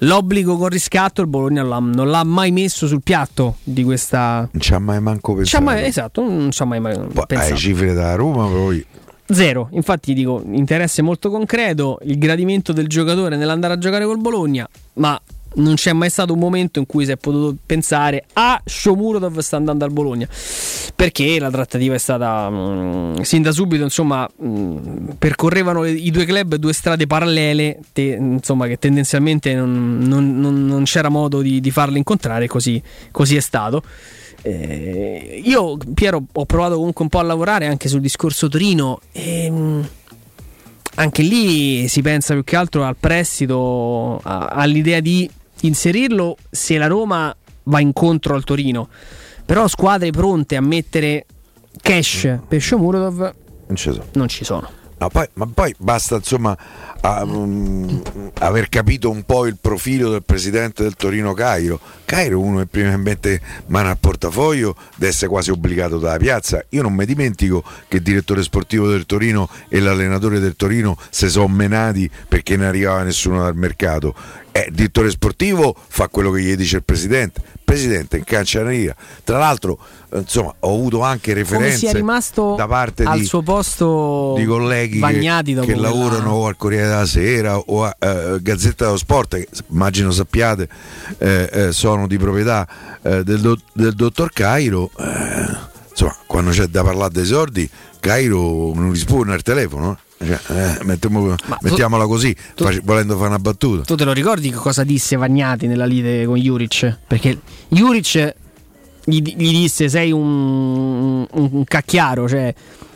L'obbligo con riscatto il Bologna non l'ha mai messo sul piatto di questa. Non ci ha mai manco pensato. mai- esatto, non ci ha mai, mai Poi, pensato. hai cifre da Roma, poi Zero, infatti dico, interesse molto concreto, il gradimento del giocatore nell'andare a giocare col Bologna, ma non c'è mai stato un momento in cui si è potuto pensare a Shomurodov sta andando al Bologna, perché la trattativa è stata mh, sin da subito, insomma, mh, percorrevano le- i due club due strade parallele, te- insomma, che tendenzialmente non, non- non- non c'era modo di, di farle incontrare, così, così è stato. Eh, io, Piero, ho provato comunque un po' a lavorare anche sul discorso Torino. E, mh, anche lì si pensa più che altro al prestito, a- all'idea di inserirlo se la Roma va incontro al Torino. Però squadre pronte a mettere cash per Shomurodov non ci sono. non ci sono. No, poi- ma poi basta insomma a- mm, aver capito un po' il profilo del presidente del Torino Cairo. Cairo uno che prima mette mano al portafoglio deve essere quasi obbligato dalla piazza. Io non mi dimentico che il direttore sportivo del Torino e l'allenatore del Torino si sono menati perché non arrivava nessuno dal mercato. Eh, il direttore sportivo fa quello che gli dice il presidente. Presidente in cancelleria. Tra l'altro, eh, insomma, ho avuto anche referenze da parte al di suo posto di colleghi Bagnati che, che lavorano o al Corriere della Sera o a eh, Gazzetta dello Sport, che immagino sappiate eh, eh, sono di proprietà eh, del, do- del dottor Cairo. eh, insomma, quando c'è da parlare dei sordi, Cairo non risponde al telefono. Cioè, eh, mettiamo- mettiamola così, face- volendo fare una battuta. Tu te lo ricordi cosa disse Vagnati nella lite con Juric? Perché Juric gli, gli disse sei un, un, un cacchiaro, cioè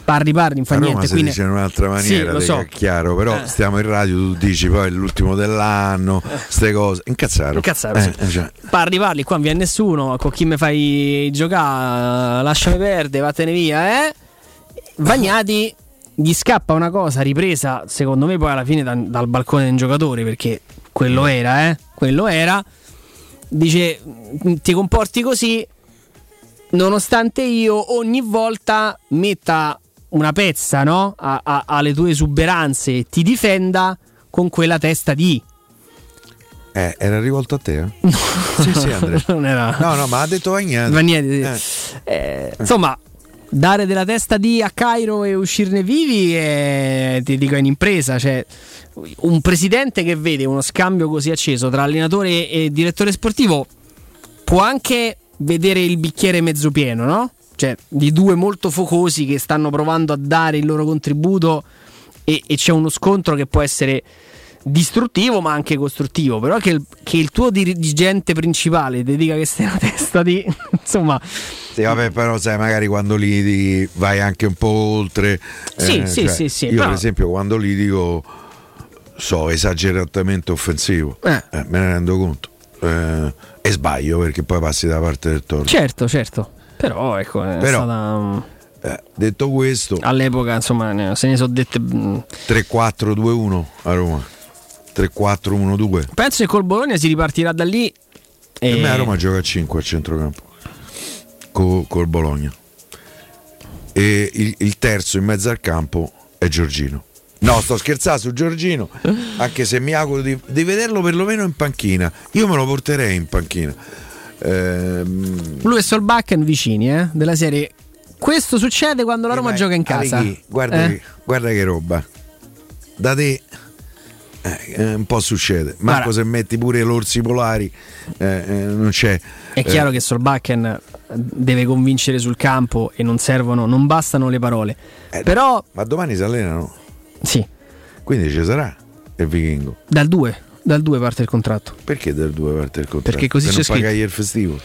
parli parli, non fa niente. si quindi- dice in un'altra maniera, Sì, so. chiaro, però Eh. stiamo in radio, tu dici poi è l'ultimo dell'anno, queste cose. Incazzaro. Incazzaro, Eh, sì. eh, cioè, Parli, parli, qua non viene nessuno, con chi mi fai giocare, lasciami perdere, vattene via, eh? Vagnati gli scappa una cosa ripresa, secondo me poi alla fine da- dal balcone del giocatore, perché quello era, eh? Quello era. Dice, ti comporti così, nonostante io ogni volta metta una pezza, no? A- a- alle tue esuberanze e ti difenda con quella testa di... eh, era rivolto a te? eh? sì, sì, Andrea. non era... No, no, ma ha detto Vagnati. Vagnati, sì. Eh, insomma, dare della testa di a Cairo e uscirne vivi è, ti dico, è un'impresa. Cioè, un presidente che vede uno scambio così acceso tra allenatore e direttore sportivo può anche vedere il bicchiere mezzo pieno, no? Cioè, di due molto focosi che stanno provando a dare il loro contributo e, e c'è uno scontro che può essere distruttivo ma anche costruttivo però che il, che il tuo dirigente principale ti dica che stai una testa di insomma Sì, vabbè, però sai, magari quando litichi vai anche un po' oltre. eh, Sì, sì, sì, sì, Io, però- per esempio, quando litigo so esageratamente offensivo, Eh. eh, me ne rendo conto. Eh, e sbaglio perché poi passi da parte del torno. certo certo però ecco è Però- stata um, Eh, detto questo, all'epoca insomma se ne sono dette mm, 3-4-2-1 a Roma. 3-4-1-2. penso che col Bologna si ripartirà da lì Per e me a Roma gioca a 5 a centrocampo co- col Bologna. E il, il terzo in mezzo al campo è Giorgino. No, sto scherzando su Giorgino, anche se mi auguro di, di vederlo perlomeno in panchina. Io me lo porterei in panchina. Ehm, lui e Solbakken vicini eh, della serie questo succede quando la Roma ma- gioca in casa guarda, Eh? che, guarda che roba. Da te eh, eh, un po' succede. Marco Guarda. se metti pure l'orsi polari, eh, eh, non c'è. È chiaro che Solbakken deve convincere sul campo e non servono, non bastano le parole. Eh, Però Ma domani si allenano. sì, Quindi ci sarà il vichingo. dal 2, dal 2 parte il contratto. Perché del 2 parte il contratto? Perché così per c'è non scritto. il festivo.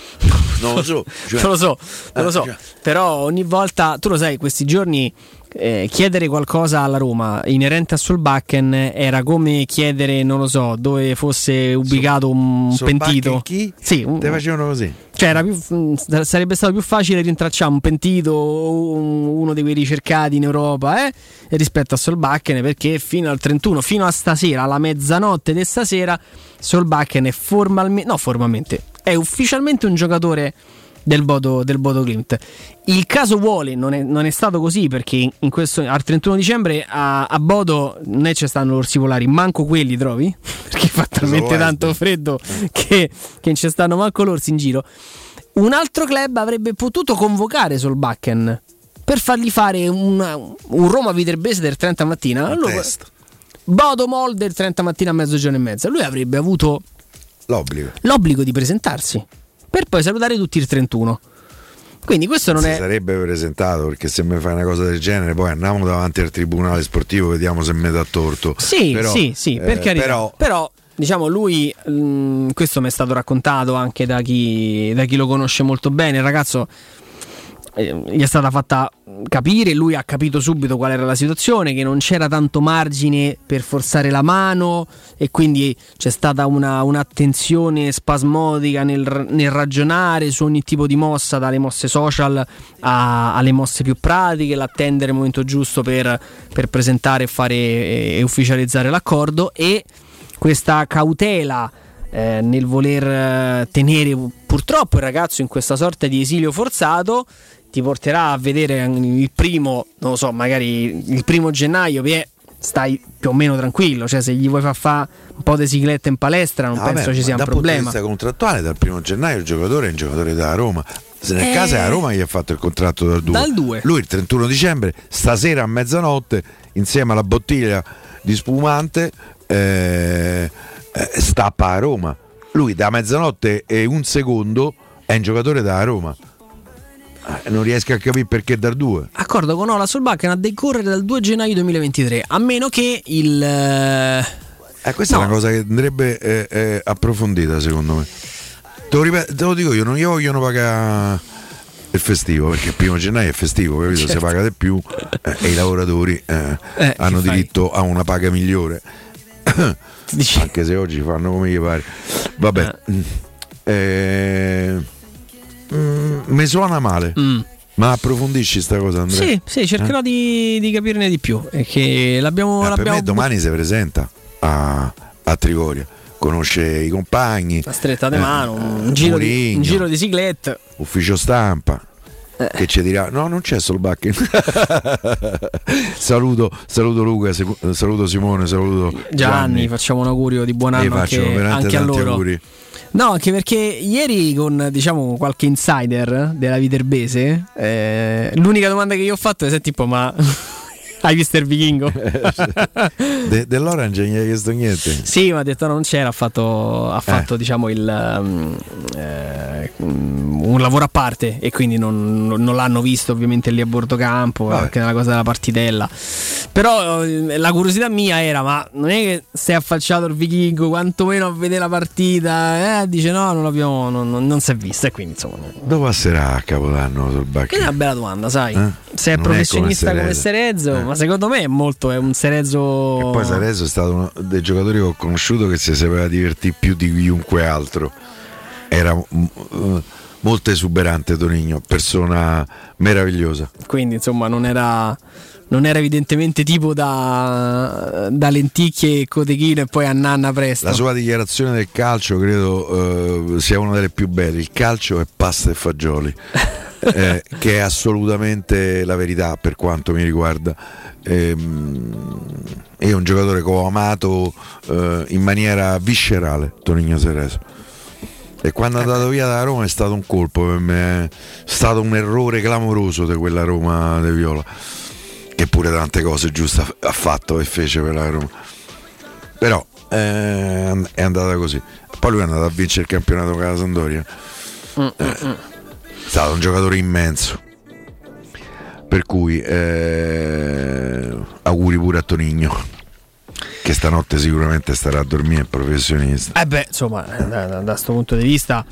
Non lo so. cioè- Non lo so, non lo Ah, so. cioè- Però ogni volta, tu lo sai, questi giorni eh, chiedere qualcosa alla Roma inerente a Solbakken era come chiedere, non lo so, dove fosse ubicato un Solbakken pentito. chi? Sì, un- Te facevano così. cioè più- sarebbe stato più facile rintracciare un pentito uno di quei ricercati in Europa eh, rispetto a Solbakken perché fino al 31, fino a stasera, alla mezzanotte di stasera, Solbakken è formalmente, no formalmente, è ufficialmente un giocatore del Bodo, del Bodo Glimt. Il caso vuole, non è, non è stato così perché questo, al 31 dicembre a, a Bodo non è ci stanno l'orsi polari, manco quelli trovi, perché fa talmente tanto freddo che, che non ci stanno manco l'orsi in giro. Un altro club avrebbe potuto convocare Solbakken per fargli fare una- un Roma Viterbese del 30 mattina. Allora, Bodo Mol del 30 mattina a mezzogiorno e mezza. Lui avrebbe avuto L'obbligo. l'obbligo di presentarsi per poi salutare tutti il 31. Quindi questo non si è. sarebbe presentato perché se mi fai una cosa del genere poi andiamo davanti al tribunale sportivo vediamo se mi dà torto Sì, Però, sì, sì, per eh, carità. però Però, diciamo, lui, mh, questo mi è stato raccontato anche da chi, da chi lo conosce molto bene. Il ragazzo gli è stata fatta capire, lui ha capito subito qual era la situazione, che non c'era tanto margine per forzare la mano e quindi c'è stata una, un'attenzione spasmodica nel, nel ragionare su ogni tipo di mossa, dalle mosse social a- alle mosse più pratiche, l'attendere il momento giusto per, per presentare fare, e ufficializzare l'accordo e questa cautela eh, nel voler eh, tenere purtroppo il ragazzo in questa sorta di esilio forzato ti porterà a vedere il primo, non lo so, magari il primo gennaio, stai più o meno tranquillo, cioè se gli vuoi far fare un po' di sigletta in palestra non Ah, penso beh, ci sia un dal punto di problema. vista contrattuale dal primo gennaio il giocatore è un giocatore della Roma se nel Eh. caso è a Roma gli ha fatto il contratto dal 2 Dal 2. lui il 31 dicembre stasera a mezzanotte insieme alla bottiglia di spumante eh, eh, stappa a Roma lui da mezzanotte e un secondo è un giocatore della Roma Eh, non riesco a capire perché dal 2 Accordo con Ola Solbakken a decorrere dal 2 gennaio 2023, a meno che il... eh, Eh, questa No. è una cosa che andrebbe eh, eh, approfondita secondo me. Te lo, ripet- te lo dico io, non gli vogliono pagare il festivo perché il primo gennaio è festivo, capito? Certo. Si paga di più eh, e i lavoratori eh, Eh, hanno che fai? diritto a una paga migliore. Anche se oggi fanno come gli pare. Vabbè, eh, mm, mi suona male. Mm. Ma approfondisci sta cosa, Andrea? Sì, sì, cercherò di, di capirne di più. E che l'abbiamo, Eh, per l'abbiamo me domani si presenta a, a Trigoria, conosce i compagni, Una stretta di eh, mano, un giro di, un giro di sigletta. ufficio stampa. Eh. Che ci dirà: No, non c'è Solbakken. saluto, saluto Luca, saluto Simone, saluto Gianni, Gianni. facciamo un augurio di buon E anno faccio anche, veramente anche a tanti loro. auguri. No, anche perché ieri con diciamo qualche insider della Viterbese, eh, l'unica domanda che io ho fatto è se tipo ma hai visto il vichingo? De- dell'Orange non gli hai chiesto niente. Sì, ma ha detto no, non c'era, ha fatto, ha fatto diciamo il, um, eh, un lavoro a parte e quindi non, non l'hanno visto ovviamente lì a bordo campo, Vabbè. anche nella cosa della partitella. Però eh, la curiosità mia era, ma non è che sei affacciato il vichingo, quantomeno a vedere la partita, eh, dice no, non l'abbiamo, non, non- non si è vista e quindi insomma... Dove passerà a Capodanno Che è una bella domanda, sai? Eh? Se è Non è professionista come come. Serezzo, Eh. Ma secondo me è molto, è un Serezzo... Poi Sareso è stato uno dei giocatori che ho conosciuto che si sapeva divertire più di chiunque altro. Era eh, molto esuberante Tonigno, persona meravigliosa. quindi insomma non era, non era evidentemente tipo da, da lenticchie e cotechino e poi a nanna presto. La sua dichiarazione del calcio credo eh, sia una delle più belle. Il calcio è pasta e fagioli, eh, che è assolutamente la verità per quanto mi riguarda. Ehm, è un giocatore che ho amato eh, in maniera viscerale, Tonigno Cereso. E quando è andato via da Roma è stato un colpo per me, è stato un errore clamoroso di quella Roma di Viola, che pure tante cose giuste ha- fatto e fece per la Roma. Però eh, è andata così. Poi lui è andato a vincere il campionato con la Sampdoria. Eh, è stato un giocatore immenso. Per cui eh, auguri pure a Tonigno, che stanotte sicuramente starà a dormire, professionista. Eh beh, insomma, da, da questo punto di vista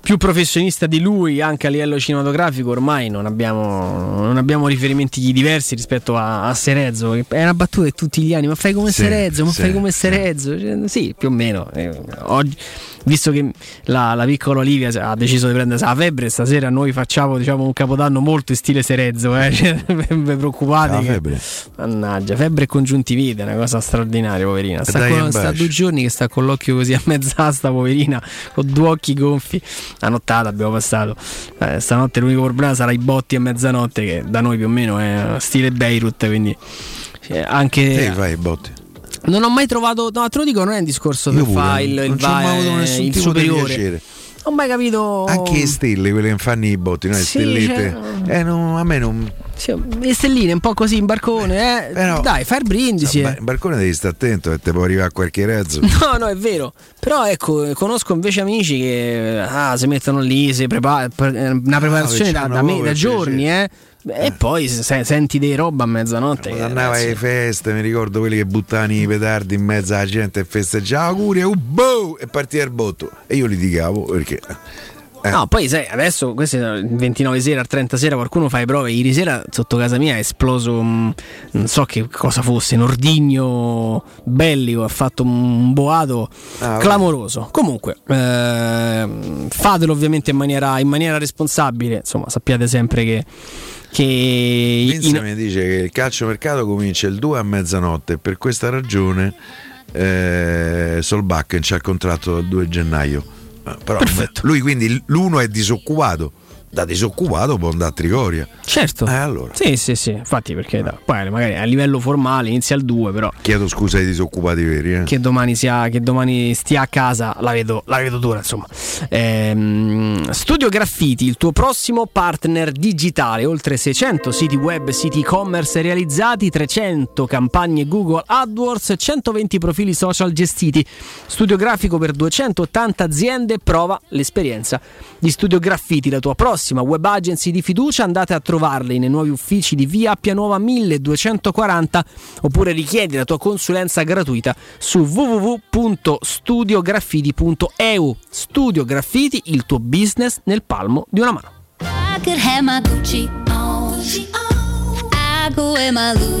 più professionista di lui anche a livello cinematografico ormai non abbiamo, non abbiamo riferimenti diversi rispetto a, a Serezzo è una battuta di tutti gli anni ma fai come Sì, Serezzo ma sì, fai come sì. Serezzo Cioè, sì più o meno Eh, oggi visto che la, la piccola Olivia ha deciso di prendersi la febbre stasera noi facciamo diciamo, un capodanno molto in stile Serezzo eh? cioè, vi preoccupate La che- febbre. mannaggia febbre e congiuntivite una cosa straordinaria poverina sta, con- sta due giorni che sta con l'occhio così a mezz'asta poverina con due occhi gonfi la nottata abbiamo passato Eh, stanotte l'unico problema sarà i botti a mezzanotte che da noi più o meno è stile Beirut quindi eh, anche Te fai i botti. Non ho mai trovato no te lo dico non è un discorso Io per fare il, il, nessun il tipo di superiore non ho mai capito Anche le stelle, quelle che fanno i botti, no? le Sì, stellette. cioè- Eh, no, a me non. Sì, le stelline un po' così in barcone eh. Però- dai fai il brindisi eh. in balcone devi stare attento te può arrivare qualche razzo. No, no, è vero. Però ecco, conosco invece amici che ah, si mettono lì, si prepara, pre- eh, una preparazione che da, da me- da il giorni, eh. E poi se- senti dei roba a mezzanotte. Quando andava alle feste, mi ricordo quelli che buttavano i petardi in mezzo alla gente e festeggiava auguri, uh, boh, e partiva il botto. E io litigavo perché. eh, No, poi sai, adesso il 29 sera, al 30 sera qualcuno fa le prove. Ieri sera sotto casa mia è esploso, mm, non so che cosa fosse, un ordigno bellico, ha fatto un boato Ah, clamoroso. Comunque, ehm, fatelo ovviamente in maniera, in maniera responsabile. Insomma, sappiate sempre che. Che Vince in- mi dice che il calciomercato comincia il 2 a mezzanotte e per questa ragione eh, Solbakken c'ha il contratto dal 2 gennaio. Eh, Però lui quindi l'uno è disoccupato, da disoccupato può andare a Trigoria. Certo. Eh, allora. Sì, sì, sì. Infatti, perché da- poi magari a livello formale inizia al 2, però. Chiedo scusa ai disoccupati veri. Eh. che domani, sia, che domani stia a casa la vedo, la vedo dura insomma Ehm, Studio Graffiti il tuo prossimo partner digitale oltre 600 siti web siti e-commerce realizzati 300 campagne Google AdWords 120 profili social gestiti studio grafico per 280 aziende prova l'esperienza di Studio Graffiti la tua prossima web agency di fiducia andate a trovarli nei nuovi uffici di via Appia Nuova 1240 oppure richiedi la tua consulenza gratuita su www.studiograffiti.eu Studio Graffiti, il tuo business nel palmo di una mano. I my.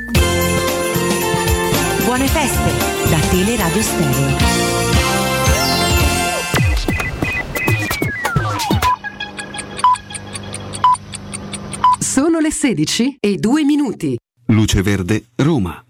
Buone feste da Teleradio Stereo. Sono le 16 e 2 minuti. Luce Verde, Roma.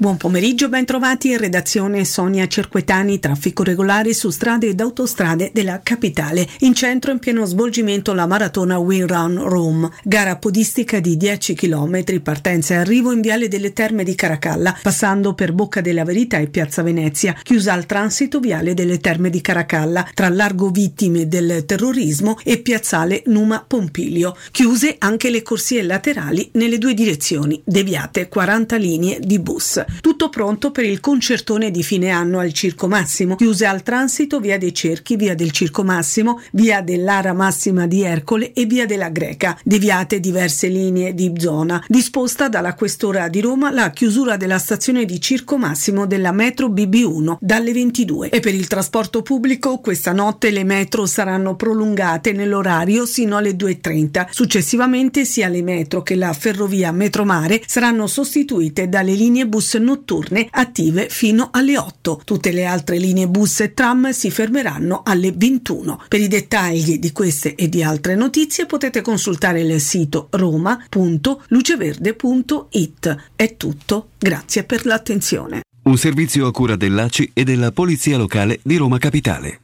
Buon pomeriggio, ben trovati in redazione Sonia Cerquetani, traffico regolare su strade ed autostrade della capitale. In centro in pieno svolgimento la maratona We Run Rome, gara podistica di 10 km, partenza e arrivo in Viale delle Terme di Caracalla, passando per Bocca della Verità e Piazza Venezia, chiusa al transito Viale delle Terme di Caracalla, tra Largo Vittime del Terrorismo e Piazzale Numa Pompilio. Chiuse anche le corsie laterali nelle due direzioni, deviate 40 linee di bus. Tutto pronto per il concertone di fine anno al Circo Massimo, chiuse al transito via dei Cerchi, via del Circo Massimo, via dell'Ara Massima di Ercole e via della Greca, deviate diverse linee di zona. Disposta dalla Questora di Roma la chiusura della stazione di Circo Massimo della metro BB1 dalle 22 e per il trasporto pubblico questa notte le metro saranno prolungate nell'orario sino alle 2.30. Successivamente sia le metro che la ferrovia Metromare saranno sostituite dalle linee bus notturne attive fino alle 8. Tutte le altre linee bus e tram si fermeranno alle 21. Per i dettagli di queste e di altre notizie potete consultare il sito roma.luceverde.it. È tutto, grazie per l'attenzione. Un servizio a cura dell'ACI e della Polizia Locale di Roma Capitale.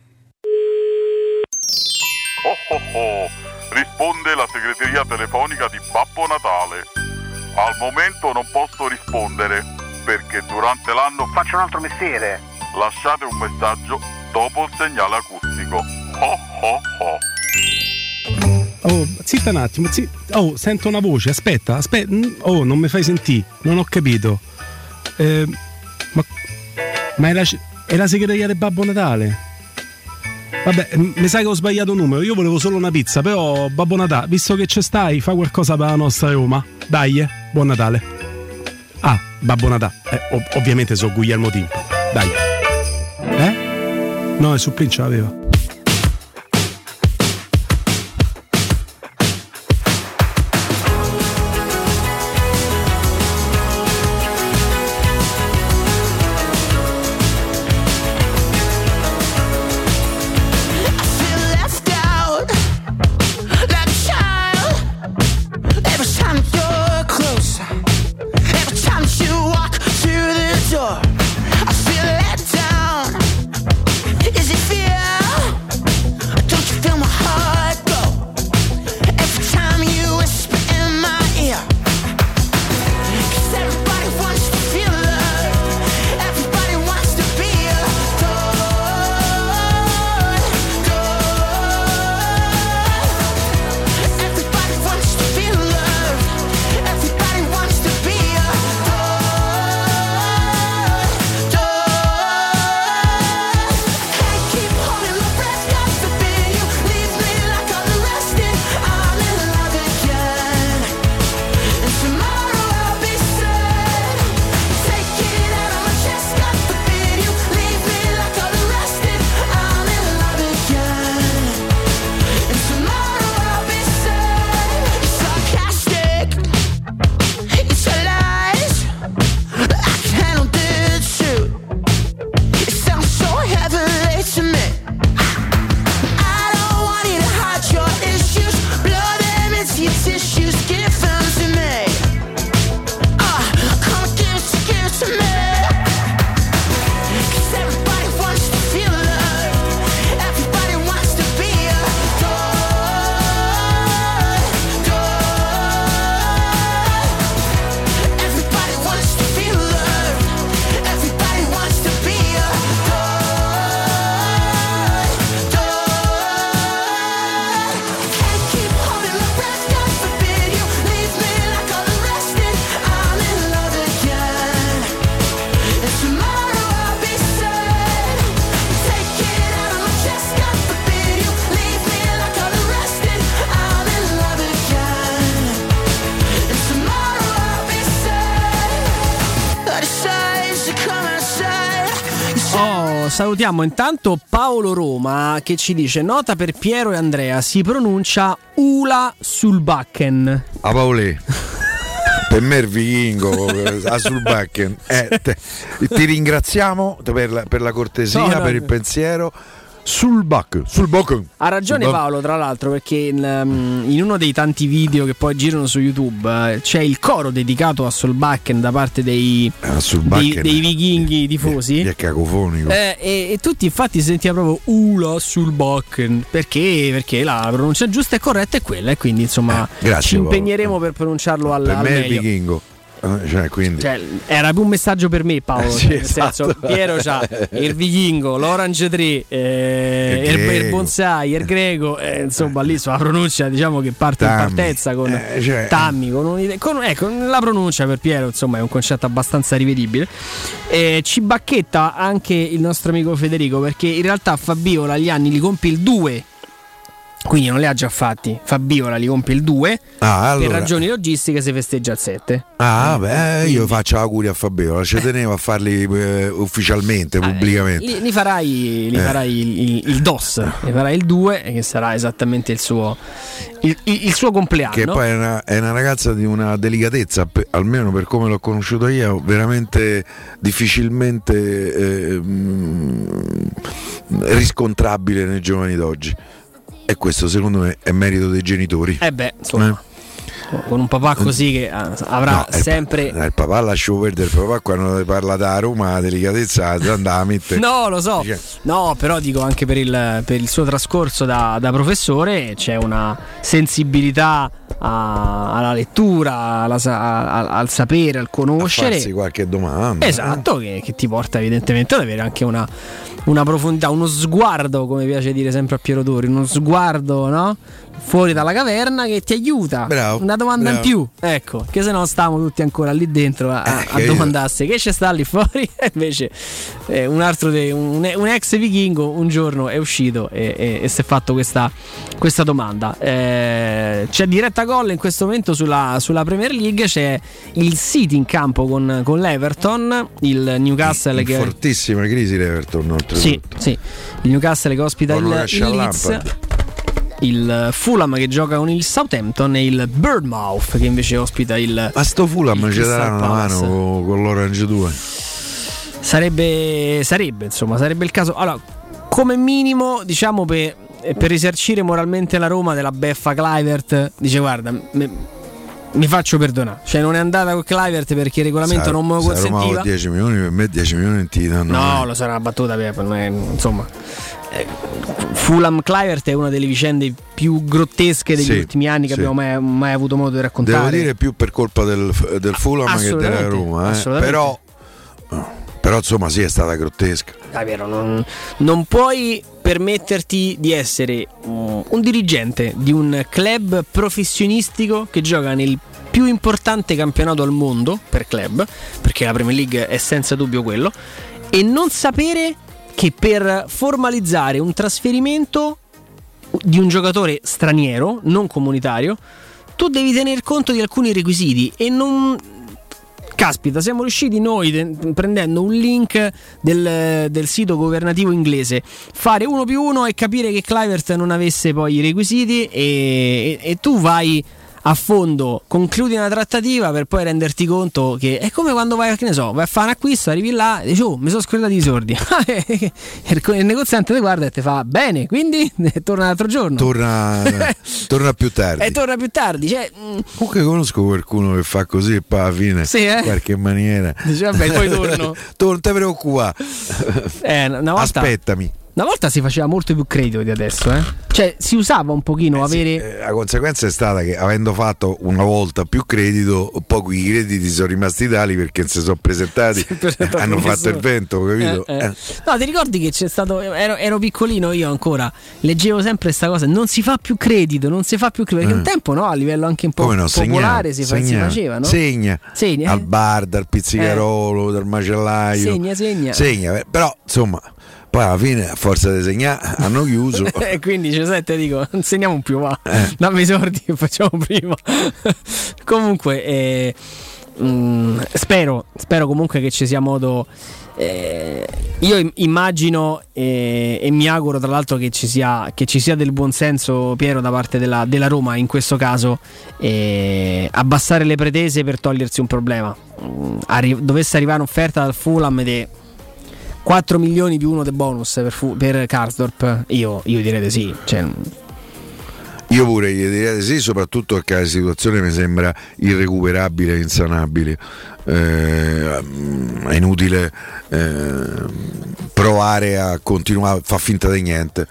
Oh oh oh, risponde la segreteria telefonica di Babbo Natale. Al momento non posso rispondere perché durante l'anno faccio un altro mestiere. Lasciate un messaggio dopo il segnale acustico. Oh oh oh. Oh, zitta un attimo, zi- Oh, sento una voce, aspetta, aspetta. Oh, non mi fai sentire, non ho capito. Eh, ma ma è la, è la segreteria del Babbo Natale? Vabbè, mi sa che ho sbagliato numero, io volevo solo una pizza, però Babbo Natale, visto che ci stai, fa qualcosa per la nostra Roma. Dai, eh, buon Natale. Ah, Babbo Natale, eh, ov- ovviamente so Guglielmo Timpo. Dai. Eh? No, è su Pin ce l'aveva. Salutiamo intanto Paolo Roma che ci dice nota per Piero e Andrea si pronuncia Ula sul Backen. A Paolè. per me il vichingo a Sulbacken eh, te- ti ringraziamo per la, per la cortesia No, no, per il pensiero sul back sul Backen. Ha ragione Paolo, tra l'altro, perché in, um, in uno dei tanti video che poi girano su YouTube eh, c'è il coro dedicato a Solbakken da parte dei, Ah, dei, dei vichinghi tifosi. è cacofonico Eh, e, e tutti infatti si sentiva proprio Ula sul Bakken perché, perché la pronuncia giusta e corretta è quella e quindi insomma Eh, grazie, ci Paolo. impegneremo per pronunciarlo al, per al me è il meglio. vichingo cioè, quindi Cioè, era più un messaggio per me, Paolo. Eh, sì, cioè, nel esatto. senso, Piero c'ha il vichingo, l'Orange 3, eh, Il il, bonsai, il greco. eh, insomma, lì sulla pronuncia, diciamo che parte in Tammy. partenza con Eh, cioè- Tammy. Con un'idea- con- ecco, la pronuncia per Piero, insomma, è un concetto abbastanza rivedibile. Eh, ci bacchetta anche il nostro amico Federico perché in realtà Fabiola agli anni li compie il 2. Quindi non li ha già fatti. Fabiola li compie il 2. Ah, allora. Per ragioni logistiche si festeggia il 7. Ah, beh, io faccio auguri a Fabiola, ci tenevo a farli eh, ufficialmente, pubblicamente. Li, li farai, li Eh. farai il, il- il DOS, li farai il 2, che sarà esattamente il suo, il, il- suo compleanno. Che poi è una, è una ragazza di una delicatezza, almeno per come l'ho conosciuta io, veramente difficilmente eh, mm, riscontrabile nei giovani d'oggi. E questo secondo me è merito dei genitori. Eh beh, insomma, con un papà così che ah, avrà No, il sempre. eh, il papà lascio perdere, il papà quando parla da Roma, la delicatezza mettere. No, lo so. Cioè, No, però dico anche per il, per il suo trascorso da, da professore c'è una sensibilità a- alla lettura, alla sa- al, sapere, al conoscere. farsi qualche domanda. Esatto, che, che ti porta evidentemente ad avere anche una, una profondità, uno sguardo, come piace dire sempre a Piero Tori, uno sguardo, no? Fuori dalla caverna che ti aiuta. Bravo, una domanda bravo. in più, ecco, che se no stiamo tutti ancora lì dentro a, a- Eh, a domandarsi che c'è sta lì fuori. Invece eh, un altro, de- un, un ex vichingo un giorno è uscito e, e- e si è fatto questa, questa domanda. Eh, c'è diretta gol in questo momento sulla, sulla Premier League, c'è il City in campo con, con l'Everton, il Newcastle in che... fortissima crisi l'Everton oltretutto. Sì, sì, il Newcastle che ospita il, il Leeds, il Fulham che gioca con il Southampton e il Birdmouth che invece ospita il... Ma sto Fulham ci daranno una mano con, con l'Orange 2. Sarebbe, sarebbe, insomma, sarebbe il caso. Allora, come minimo, diciamo, per, per risarcire moralmente la Roma della beffa Clivert, dice guarda, me- mi faccio perdonare. Cioè, non è andata con Clivert perché il regolamento Sa- non me lo se Roma consentiva. con 10 milioni, per me 10 milioni ti danno. No, mai. lo sarà una battuta per non è- insomma. eh, Fulham Clivert è una delle vicende più grottesche degli Sì, ultimi anni che sì. abbiamo mai, mai avuto modo di raccontare. Devo dire più per colpa del, del Fulham che della Roma. eh. Però, però insomma sì, è stata grottesca. È vero, non, non puoi permetterti di essere mm, un dirigente di un club professionistico che gioca nel più importante campionato al mondo per club, perché la Premier League è senza dubbio quello, e non sapere che per formalizzare un trasferimento di un giocatore straniero, non comunitario, tu devi tener conto di alcuni requisiti e non... Caspita, siamo riusciti noi, de- prendendo un link del, del sito governativo inglese, fare uno più uno e capire che Clivert non avesse poi i requisiti e, e- e tu vai a fondo, concludi una trattativa per poi renderti conto che è come quando vai, che ne so, vai a fare un acquisto, arrivi là e dici oh mi sono scordato i soldi. il, il negoziante ti guarda e ti fa bene, quindi torna l'altro giorno. Torna, torna più tardi. E torna più tardi. Cioè, mm, Comunque conosco qualcuno che fa così e poi alla fine Sì, eh? in qualche maniera. Dice, vabbè, poi torno. tu non ti preoccupare. eh, una volta, Aspettami. Una volta si faceva molto più credito di adesso, eh? Cioè, si usava un pochino avere. Eh, La conseguenza è stata che avendo fatto una volta più credito, quei crediti sono rimasti tali perché non si sono presentati, presentato hanno fatto nessuno. il vento, capito? Eh, eh. Eh. No, ti ricordi che c'è stato. Ero, ero piccolino io ancora. Leggevo sempre questa cosa. Non si fa più credito, non si fa più credito. Perché Eh. un tempo, no, a livello anche un po' Come no, popolare segna, si, fa- si segna, faceva, no? Segna, Segna, eh? al bar, dal pizzicarolo, dal macellaio. Segna, segna. Segna, eh, però insomma, poi alla fine a forza di segnare hanno chiuso. E quindi dice, senti, dico, non segniamo più, va. Eh. Dammi i soldi che facciamo prima. Comunque, eh, mm, spero, spero comunque che ci sia modo. eh, io im- immagino eh, e mi auguro tra l'altro che ci sia, che ci sia del buonsenso, Piero, da parte della, della Roma in questo caso, eh, abbassare le pretese per togliersi un problema. Mm, arri- dovesse arrivare un'offerta dal Fulham di 4 milioni più uno del bonus per, Fu- per Karsdorp, io, io direi di sì. Cioè, Io pure gli direi di sì, soprattutto perché la situazione mi sembra irrecuperabile e insanabile. Eh, è inutile eh, provare a continuare a far finta di niente.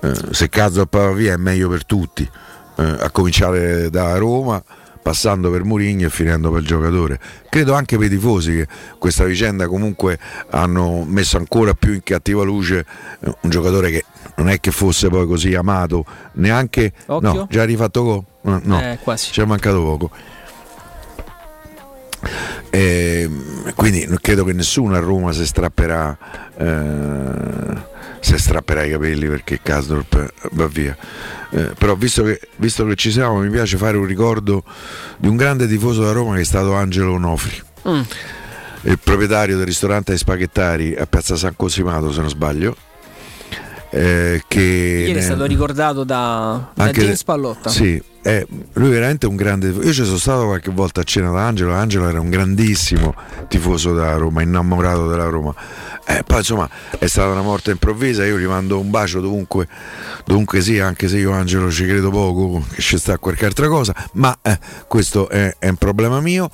Eh, se caso va via è meglio per tutti, eh, a cominciare da Roma, passando per Mourinho e finendo per il giocatore. Credo anche per i tifosi che questa vicenda comunque hanno messo ancora più in cattiva luce eh, un giocatore che non è che fosse poi così amato, neanche... Occhio. No, già rifatto go? No, no, Eh, quasi. ci è mancato poco. Ehm, quindi credo che nessuno a Roma si strapperà, eh, si strapperà i capelli perché Kasdorp va via. Eh, però visto che, visto che ci siamo mi piace fare un ricordo di un grande tifoso da Roma che è stato Angelo Onofri mm. il proprietario del ristorante ai spaghettari a Piazza San Cosimato se non sbaglio eh, che ieri è stato ricordato da, da anche James de- Pallotta. Sì, è, lui è veramente un grande Io ci sono stato qualche volta a cena da Angelo. Angelo era un grandissimo tifoso da Roma, innamorato della Roma. Eh, poi insomma è stata una morte improvvisa. Io gli mando un bacio dovunque, dovunque sia, anche se io Angelo ci credo poco, che ci sta qualche altra cosa. Ma eh, questo è, è un problema mio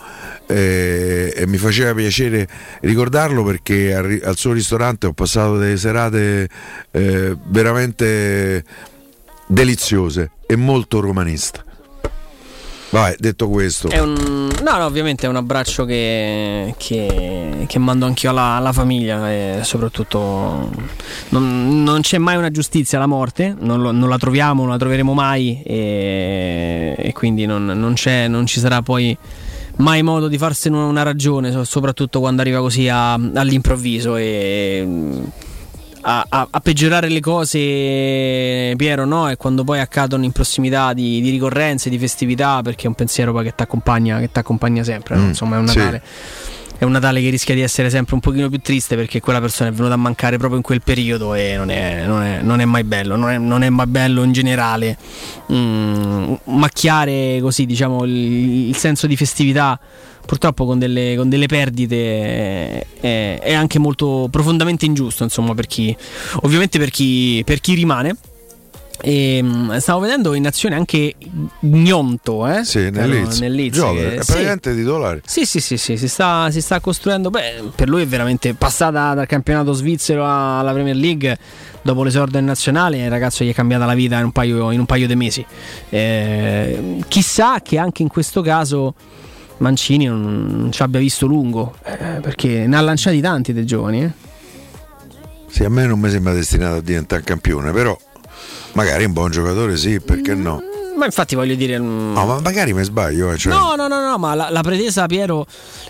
eh, e mi faceva piacere ricordarlo perché al, al suo ristorante ho passato delle serate eh, veramente deliziose e molto romaniste. Vai, detto questo, un, no, no, ovviamente è un abbraccio che, che, che mando anch'io alla, alla famiglia e soprattutto non, non c'è mai una giustizia alla morte, non, lo- non la troviamo, non la troveremo mai e, e quindi non, non ci sarà poi mai modo di farsene una ragione, so- soprattutto quando arriva così a- all'improvviso e a, a- a peggiorare le cose, Piero, no? È quando poi accadono in prossimità di, di ricorrenze, di festività, perché è un pensiero poi che ti accompagna, sempre. no? Mm, Insomma, è un sì. Natale. È un Natale che rischia di essere sempre un pochino più triste perché quella persona è venuta a mancare proprio in quel periodo e non è, non è- non è mai bello, non è, non è mai bello in generale mm, macchiare così diciamo il, il senso di festività purtroppo con delle, con delle perdite è, è anche molto profondamente ingiusto insomma per chi ovviamente per chi, per chi rimane e, mm, stavo vedendo in azione anche Gnonto eh? sì, nel Gioca, che- è sì. praticamente titolare. Sì, sì, sì, sì, si sta, si sta costruendo. Beh, per lui è veramente passata dal campionato svizzero alla Premier League. Dopo l'esordio in nazionale, il ragazzo gli è cambiata la vita in un paio, in un paio di mesi. Eh, chissà che anche in questo caso Mancini non, ci abbia visto lungo, eh, perché ne ha lanciati tanti dei giovani. eh. Sì, a me non mi sembra destinato a diventare campione, però magari un buon giocatore sì, perché no? Ma infatti voglio dire. mm, No, ma magari mi sbaglio. eh, cioè- No, no, no, no, ma la, la pretesa, Piero,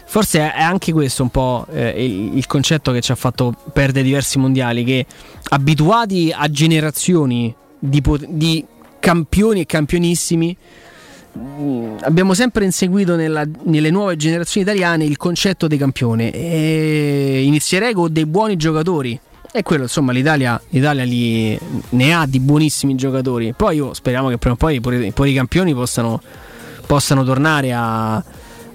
forse è anche questo un po' eh, il, il concetto che ci ha fatto perdere diversi mondiali, che abituati a generazioni di, di campioni e campionissimi, abbiamo sempre inseguito nella- nelle nuove generazioni italiane il concetto di campione e inizierei con dei buoni giocatori. E quello, insomma, l'Italia, l'Italia li- ne ha di buonissimi giocatori. Poi io speriamo che prima o poi pure, pure i campioni possano, possano tornare a,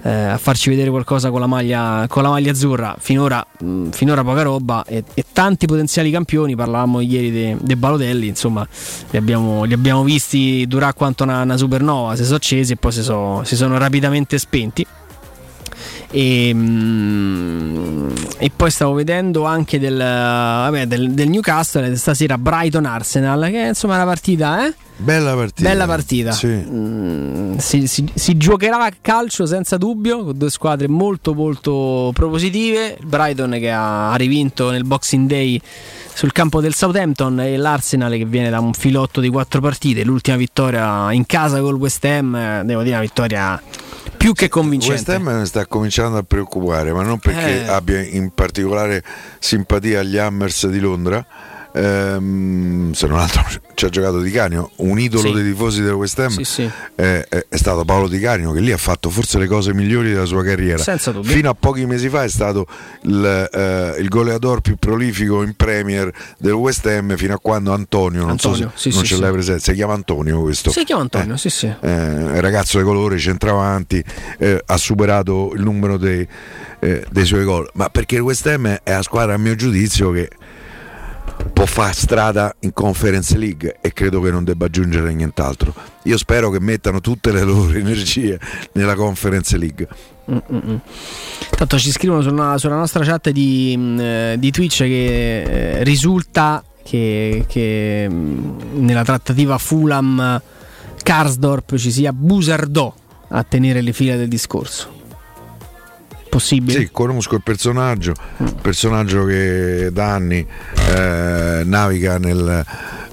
eh, a farci vedere qualcosa con la maglia, con la maglia azzurra. Finora, mh, finora poca roba e, e tanti potenziali campioni. Parlavamo ieri dei de Balotelli, insomma, li abbiamo, li abbiamo visti durare quanto una, una supernova. Si sono accesi e poi si, so- si sono rapidamente spenti. E, mm, e poi stavo vedendo anche del, vabbè, del, del Newcastle stasera Brighton Arsenal che insomma è una partita eh? Bella partita. Bella partita. Sì. Mm, si, si- si giocherà a calcio senza dubbio, con due squadre molto molto propositive. Il Brighton che ha, ha rivinto nel Boxing Day sul campo del Southampton e l'Arsenal che viene da un filotto di quattro partite. L'ultima vittoria in casa col West Ham, eh, devo dire una vittoria più che convincente. West Ham mi sta cominciando a preoccupare, ma non perché Eh. abbia in particolare simpatia agli Hammers di Londra, ehm, se non altro ci ha giocato Di Canio, un idolo Sì. dei tifosi del West Ham, Sì, sì. eh, è, stato Paolo Di Canio che lì ha fatto forse le cose migliori della sua carriera. Fino a pochi mesi fa è stato il, eh, il goleador più prolifico in Premier del West Ham fino a quando Antonio, non Antonio, so se non ce l'hai presente, si chiama Antonio questo. Si chiama Antonio, sì, sì. Eh, ragazzo di colore, centravanti, eh, ha superato il numero dei, eh, dei suoi gol. Ma perché il West Ham è la squadra, a mio giudizio, che può fare strada in Conference League e credo che non debba aggiungere nient'altro. Io spero che mettano tutte le loro energie nella Conference League. Mm, mm, mm. Tanto ci scrivono sulla, sulla nostra chat di, mm, eh, di Twitch che eh, risulta che, che, mm, nella trattativa Fulham Karsdorp ci sia Busardò a tenere le fila del discorso. Possibile? Sì, conosco il personaggio, personaggio che da anni eh, naviga nel,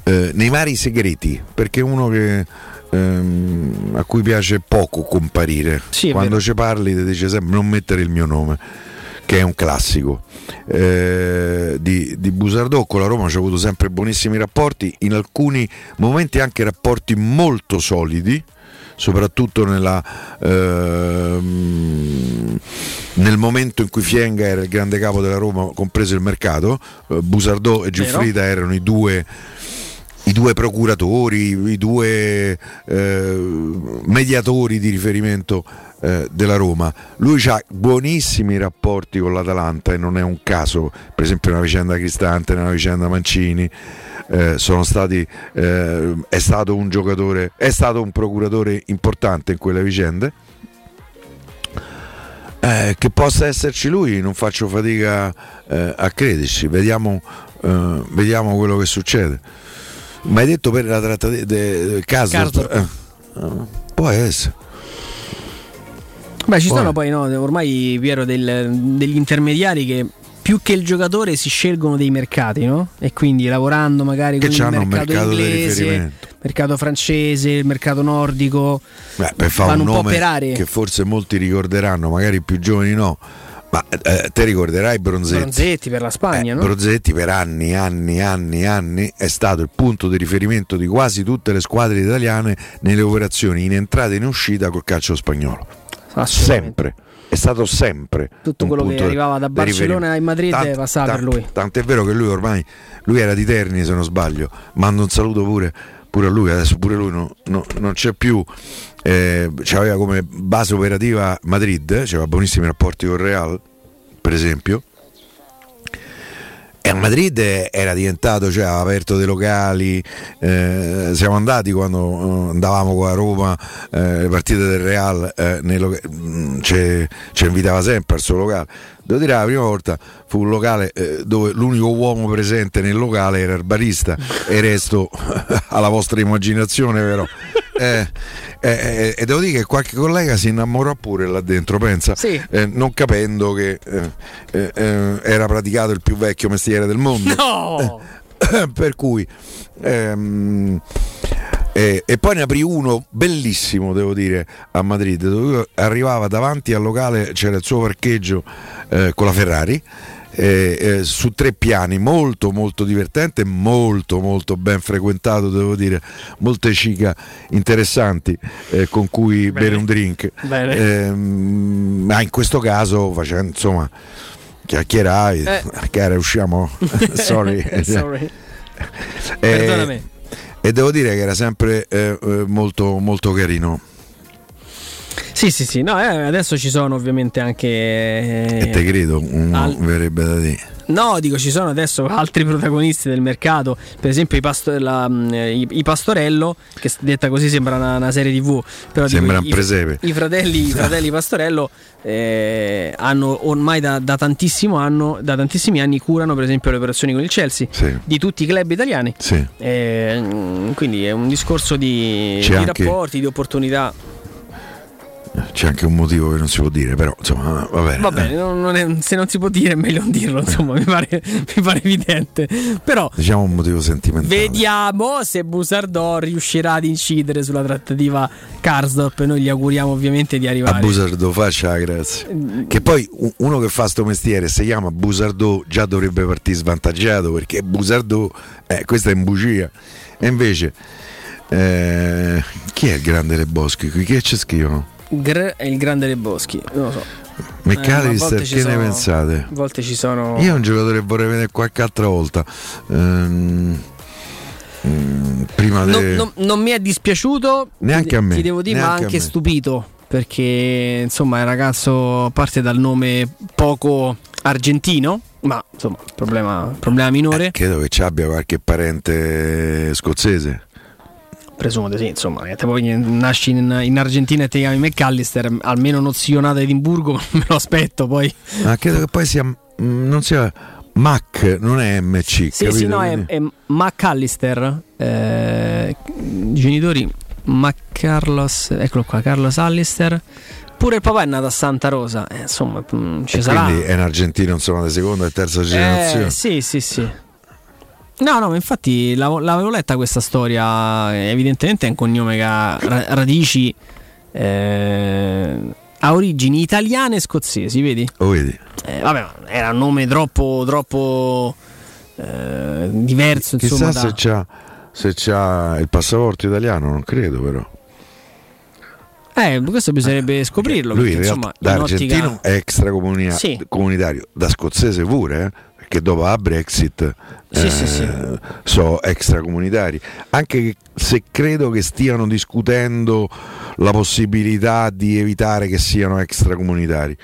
eh, nei vari segreti, perché è uno che, ehm, a cui piace poco comparire. Sì, Quando ci parli ti dice sempre non mettere il mio nome, che è un classico. Eh, di, di Busardò con la Roma ci ha avuto sempre buonissimi rapporti, in alcuni momenti anche rapporti molto solidi soprattutto nella, ehm, nel momento in cui Fienga era il grande capo della Roma, compreso il mercato, eh, Busardò e Giuffrida erano i due, i due procuratori, i due eh, mediatori di riferimento eh, della Roma. Lui ha buonissimi rapporti con l'Atalanta e non è un caso, per esempio nella vicenda Cristante, nella vicenda Mancini. eh, sono stati, eh, è stato un giocatore, è stato un procuratore importante in quelle vicende. Eh, che possa esserci lui, non faccio fatica eh, a crederci. Vediamo, vediamo quello che succede. Ma hai detto per la trattativa del caso? Può essere. Beh, ci sono poi no, ormai Piero del- degli intermediari che più che il giocatore si scelgono dei mercati, no? E quindi lavorando magari Che con il mercato, mercato inglese, mercato francese, il mercato nordico, Beh, per fare un un, nome per aree. che forse molti ricorderanno, magari i più giovani no. Ma eh, te ricorderai Bronzetti? Bronzetti per la Spagna, Eh, no? Bronzetti per anni, anni, anni, anni è stato il punto di riferimento di quasi tutte le squadre italiane nelle operazioni in entrata e in uscita col calcio spagnolo. Sempre. È stato sempre Tutto quello che arrivava da Barcellona in Madrid Tant- passava per tant- lui. Tant'è vero che lui ormai lui era di Terni se non sbaglio. Mando un saluto pure, pure a lui, adesso pure lui no- no- non c'è più. Eh, aveva come base operativa Madrid, eh, aveva buonissimi rapporti con Real, per esempio. A Madrid era diventato, cioè aveva aperto dei locali, eh, siamo andati quando eh, andavamo qua a Roma, eh, le partite del Real, eh, mm, ci invitava sempre al suo locale. Devo dire, la prima volta fu un locale eh, dove l'unico uomo presente nel locale era il barista e resto alla vostra immaginazione però. Eh, eh, eh, e devo dire che qualche collega si innamorò pure là dentro, pensa, eh, non capendo che eh, eh, eh, era praticato il più vecchio mestiere del mondo. No! per cui ehm, eh, e poi ne aprì uno bellissimo devo dire a Madrid dove arrivava davanti al locale c'era il suo parcheggio eh, con la Ferrari eh, eh, su tre piani molto molto divertente molto molto ben frequentato devo dire molte cica interessanti eh, con cui bere un drink Bene. Ehm, ma in questo caso facendo insomma chiacchierai Eh. cara usciamo sorry Sorry. Eh, Perdonami. e devo dire che era sempre eh, eh, molto, molto carino. Sì, sì, sì. No, eh, adesso ci sono ovviamente anche. eh, e te credo, uno al- verrebbe da dire. No, dico, ci sono adesso altri protagonisti del mercato, per esempio i, pasto- la, mm, i- i Pastorello, che detta così sembra una, una serie tv, però dico, Sembra i- un presepe. I, fratelli, i fratelli Pastorello eh, hanno ormai da, da tantissimo anno, da tantissimi anni curano per esempio le operazioni con il Chelsea Sì. di tutti i club italiani. Sì. Eh, mm, quindi è un discorso di, di anche- rapporti, di opportunità. C'è anche un motivo che non si può dire, però insomma, va bene. Va bene, non- non è- se non si può dire è meglio non dirlo, insomma, mi pare, mi pare evidente. Però Diciamo un motivo sentimentale. vediamo se Busardò riuscirà ad incidere sulla trattativa Karsdorp. Noi gli auguriamo ovviamente di A arrivare. Busardò faccia grazie. Che poi uno che fa sto mestiere si chiama Busardò già dovrebbe partire svantaggiato perché Busardò, eh, questa è in bugia. E invece, eh, chi è il grande Le Boschi? Qui Che ci scrivono? Gr è il grande dei boschi, non lo so. McAllister, Eh, ma che ne sono- pensate? A volte ci sono. Io è un giocatore che vorrei vedere qualche altra volta. Ehm, mm, prima Non, de- non- non mi è dispiaciuto, Neanche a me, Ti devo dire, ma neanche a anche stupito. Perché insomma, il ragazzo parte dal nome poco argentino, ma insomma, problema, problema minore. Credo che ci abbia qualche parente scozzese. Presumo di sì, insomma, che te poi nasci in, in Argentina e ti chiami McAllister, almeno uno zio di Edimburgo, me lo aspetto poi. Ma credo che poi sia. mm, non sia Mac, non è MC. Sì, capito? sì, no, è, è McAllister, eh, genitori McCarlos, eccolo qua, Carlos Allister. Pure il papà è nato a Santa Rosa, eh, insomma, mm, ci e sarà. quindi è un argentino insomma di seconda e terza generazione. Eh, sì, sì, sì. No, no, ma infatti l'avevo, letta questa storia. Evidentemente è un cognome che ha ra- radici. eh, ha origini italiane e scozzesi, vedi? Lo vedi? Eh, vabbè, era un nome troppo, troppo eh, diverso. Chissà Insomma, se, da- c'ha, se c'ha il passaporto italiano, non credo però. Eh, questo bisognerebbe scoprirlo. Lui perché, in insomma, da in ottica- argentino è extracomunia- Sì. da scozzese pure, eh, perché dopo la Brexit Sì, eh, sì, sì. sono extracomunitari. Anche se credo che stiano discutendo la possibilità di evitare che siano extracomunitari.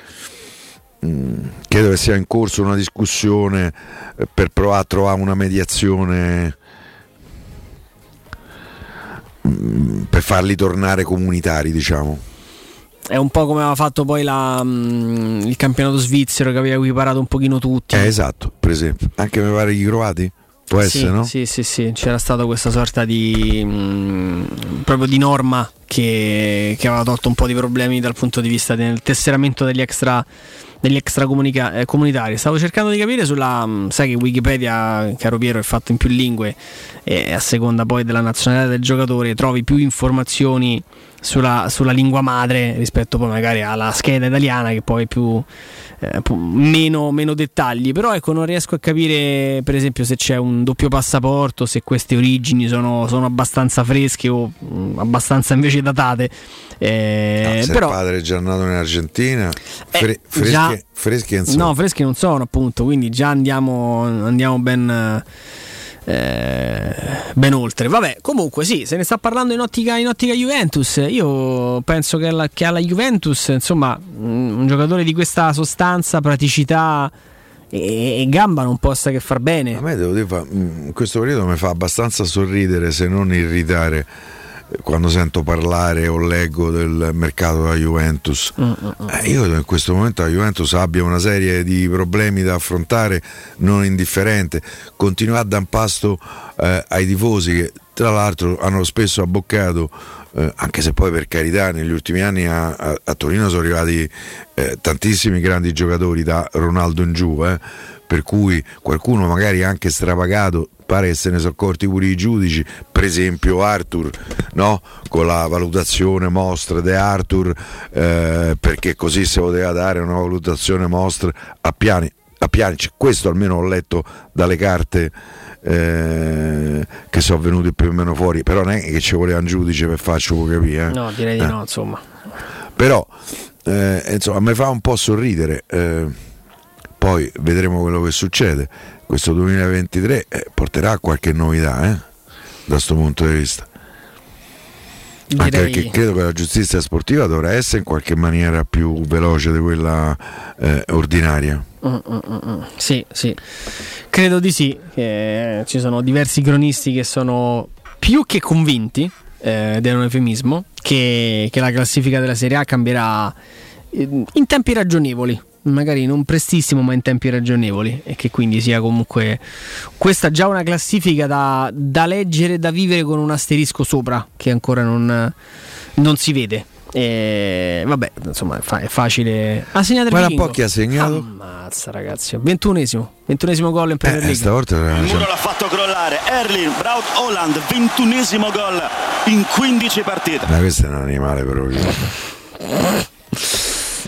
Mm, credo che sia in corso una discussione eh, per provare a trovare una mediazione mm, per farli tornare comunitari, diciamo. È un po' come aveva fatto poi la, mm, il campionato svizzero che aveva equiparato un pochino tutti. Eh, esatto, per esempio. Anche mi pare i croati? Può sì, essere, no? Sì, sì, sì, c'era stata questa sorta di mm, proprio di norma che, che aveva tolto un po' di problemi dal punto di vista del tesseramento degli extra degli extra comunica- eh, comunitari. Stavo cercando di capire sulla mm, sai che Wikipedia, caro Piero, è fatto in più lingue e a seconda poi della nazionalità del giocatore trovi più informazioni sulla, sulla lingua madre rispetto poi magari alla scheda italiana che poi più eh, meno, meno dettagli però ecco non riesco a capire per esempio se c'è un doppio passaporto se queste origini sono, sono abbastanza fresche o mm, abbastanza invece datate Eh, No, però il padre è già nato in Argentina, fre- Eh, fresche, già- fresche insomma. no fresche non sono appunto quindi già andiamo, andiamo ben eh, ben oltre. Vabbè, comunque sì, se ne sta parlando in ottica, in ottica Juventus. Io penso che alla, che alla Juventus, insomma, mm, un giocatore di questa sostanza, praticità e, gamba non possa che far bene. A me devo dire, fa- mm, in questo periodo mi fa abbastanza sorridere, se non irritare, quando sento parlare o leggo del mercato della Juventus. Mm, Eh, io credo che in questo momento la Juventus abbia una serie di problemi da affrontare non indifferente. Continua a dar pasto eh, ai tifosi che tra l'altro hanno spesso abboccato, eh, anche se poi per carità negli ultimi anni a, a- a Torino sono arrivati eh, tantissimi grandi giocatori da Ronaldo in giù, eh, per cui qualcuno magari anche stravagato pare che se ne sono accorti pure i giudici, per esempio Arthur, no? con la valutazione mostra di Arthur, eh, perché così si poteva dare una valutazione mostra a piani. A Pjanic, questo almeno ho letto dalle carte eh, che sono venute più o meno fuori, però non è che ci voleva un giudice per farci capire. eh. No, direi di Eh. no, insomma. Però eh, insomma mi fa un po' sorridere. Eh, poi vedremo quello che succede. Questo 2023 eh, porterà a qualche novità eh, da questo punto di vista. Anche Direi- perché credo che la giustizia sportiva dovrà essere in qualche maniera più veloce di quella eh, ordinaria. Mm, mm, mm. Sì, sì, credo di sì. che ci sono diversi cronisti che sono più che convinti, eh, ed è un eufemismo, che, che la classifica della Serie A cambierà eh, in tempi ragionevoli. Magari non prestissimo, ma in tempi ragionevoli, e che quindi sia comunque questa già una classifica da, da leggere, da vivere con un asterisco sopra, che ancora non, non si vede. E vabbè, insomma, è, fa- è facile. Ha segnato il Guarda un po' chi ha segnato. Ammazza, ragazzi. 21esimo. 21esimo gol in Premier Eh, League. stavolta Il muro l'ha fatto crollare. Erling Braut Holland, 21esimo gol in 15 partite. Ma questo è un animale proprio.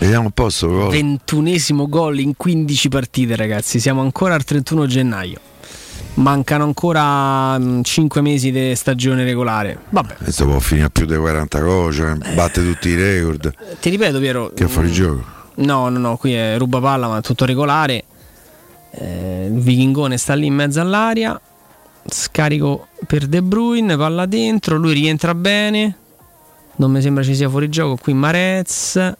Vediamo un po' sto gol. 21esimo gol in 15 partite, ragazzi. Siamo ancora al 31 gennaio. Mancano ancora 5 mesi di stagione regolare. Vabbè, Questo può finire a più di 40 gol, cioè, batte tutti i record. ti ripeto, Piero. Che è fuori gioco. No, no, no, qui è ruba palla, ma è tutto regolare. Eh, il Vichingone sta lì in mezzo all'aria. Scarico per De Bruyne, palla dentro, lui rientra bene. Non mi sembra ci sia fuori gioco qui Marez.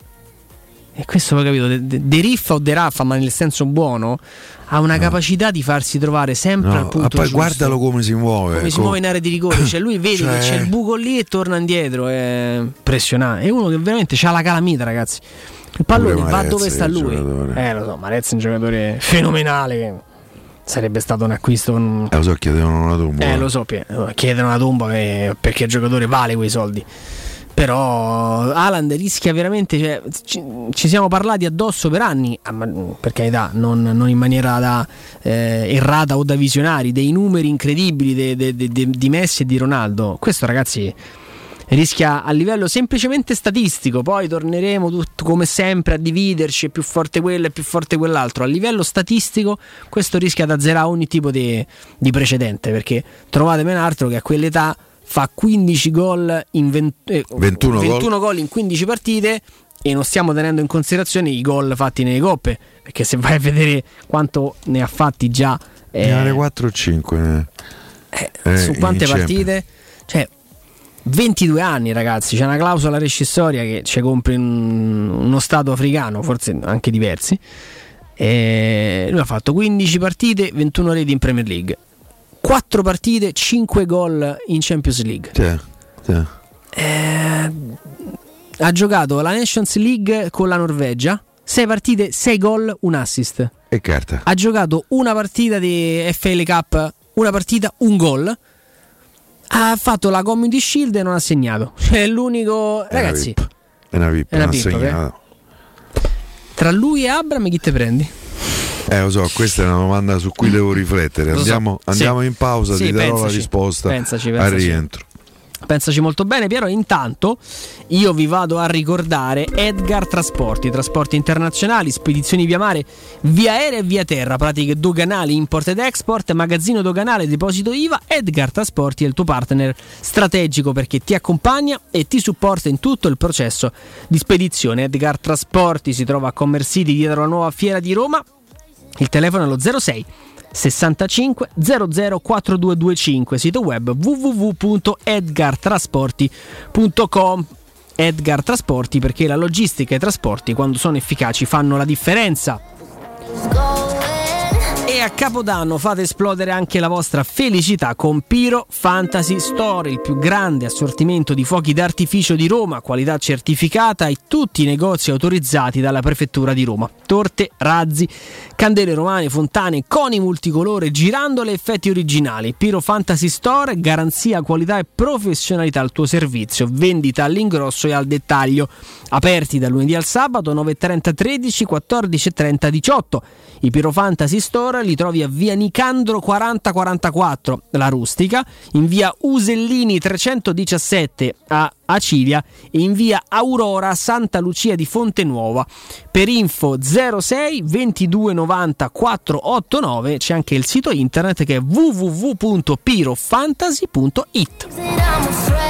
E questo poi capito, De, De- De Riffa o De Raffa, ma nel senso buono, ha una capacità di farsi trovare sempre No, al ma punto poi giusto. guardalo come si muove. come si muove in area di rigore, cioè lui vede Cioè- che c'è il buco lì e torna indietro, è impressionante. È uno che veramente ha la calamita, ragazzi. Il pallone Pure va dove sta lui. giocatore. Eh, lo so, Marez è un giocatore fenomenale. Sarebbe stato un acquisto. con- Eh, lo so, chiedevano una tomba. Eh, lo so, chiedono una tomba che- perché il giocatore vale quei soldi. Però Alan rischia veramente. cioè, ci, ci siamo parlati addosso per anni, ah, ma, per carità, non, non in maniera da eh, errata o da visionari, dei numeri incredibili de- de- de- di Messi e di Ronaldo. Questo, ragazzi, rischia a livello semplicemente statistico. Poi torneremo tutto, come sempre a dividerci: è più forte quello, è più forte quell'altro. A livello statistico, questo rischia di azzerare ogni tipo di, precedente. Perché trovate ben altro che a quell'età fa 15 gol in 20 eh, 21 gol. 21 gol in 15 partite. E non stiamo tenendo in considerazione i gol fatti nelle coppe. Perché se vai a vedere quanto ne ha fatti già. eh, Ne ha 4 o 5. Eh, su in quante Champions. partite? Cioè, 22 anni, ragazzi. C'è una clausola rescissoria che ci compri in uno stato africano, forse anche diversi. E lui ha fatto 15 partite, 21 reti in Premier League. 4 partite, 5 gol in Champions League. Sì, sì. Eh, ha giocato la Nations League con la Norvegia. 6 partite, 6 gol, un assist. E carta. Ha giocato una partita di FL Cup, una partita, un gol. Ha fatto la Community Shield e non ha segnato. Cioè, è l'unico. È una Ragazzi, VIP. È una VIP, È una non ha VIP, segnato. tra lui e Abram, chi te prendi? Eh, lo so, questa è una domanda su cui devo riflettere. Lo so. Andiamo, Sì. andiamo in pausa, Sì, ti darò la pensaci. risposta Pensaci, al pensaci. rientro. Pensaci molto bene, Piero. Intanto io vi vado a ricordare Edgar Trasporti, trasporti internazionali, spedizioni via mare, via aerea e via terra, pratiche doganali, import ed export, magazzino doganale, deposito IVA. Edgar Trasporti è il tuo partner strategico perché ti accompagna e ti supporta in tutto il processo di spedizione. Edgar Trasporti si trova a Commercity dietro la nuova fiera di Roma. Il telefono è lo 06 65 00 4225, sito web www.edgartrasporti.com. Edgar Trasporti perché la logistica e i trasporti quando sono efficaci fanno la differenza. A Capodanno fate esplodere anche la vostra felicità con Piro Fantasy Store, il più grande assortimento di fuochi d'artificio di Roma, qualità certificata e tutti i negozi autorizzati dalla Prefettura di Roma. Torte, razzi, candele romane, fontane, coni multicolore, girandole effetti originali. Piro Fantasy Store, garanzia, qualità e professionalità al tuo servizio, vendita all'ingrosso e al dettaglio. Aperti da lunedì al sabato 9.30 13, 14.30 18. I Piro Fantasy Store li trovi a via Nicandro 4044, la rustica, in via Usellini 317 a Acilia e in via Aurora Santa Lucia di Fonte Nuova. Per info 06 22 90 489 c'è anche il sito internet che è www.pirofantasy.it.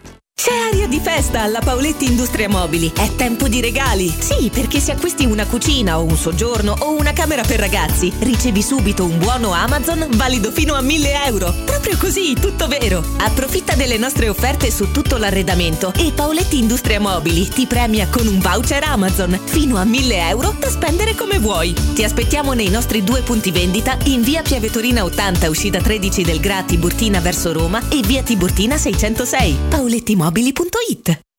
C'è aria di festa alla Paoletti Industria Mobili. È tempo di regali. Sì, perché se acquisti una cucina o un soggiorno o una camera per ragazzi, ricevi subito un buono Amazon valido fino a 1000 euro. Proprio così, tutto vero. Approfitta delle nostre offerte su tutto l'arredamento e Paoletti Industria Mobili ti premia con un voucher Amazon fino a 1000 euro da spendere come vuoi. Ti aspettiamo nei nostri due punti vendita in via Piavetorina 80, uscita 13 del Gra Tiburtina verso Roma e via Tiburtina 606. paolettimobili.it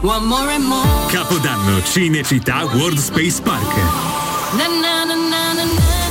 One more and more. Capodanno Cinecittà World Space Park. Na, na.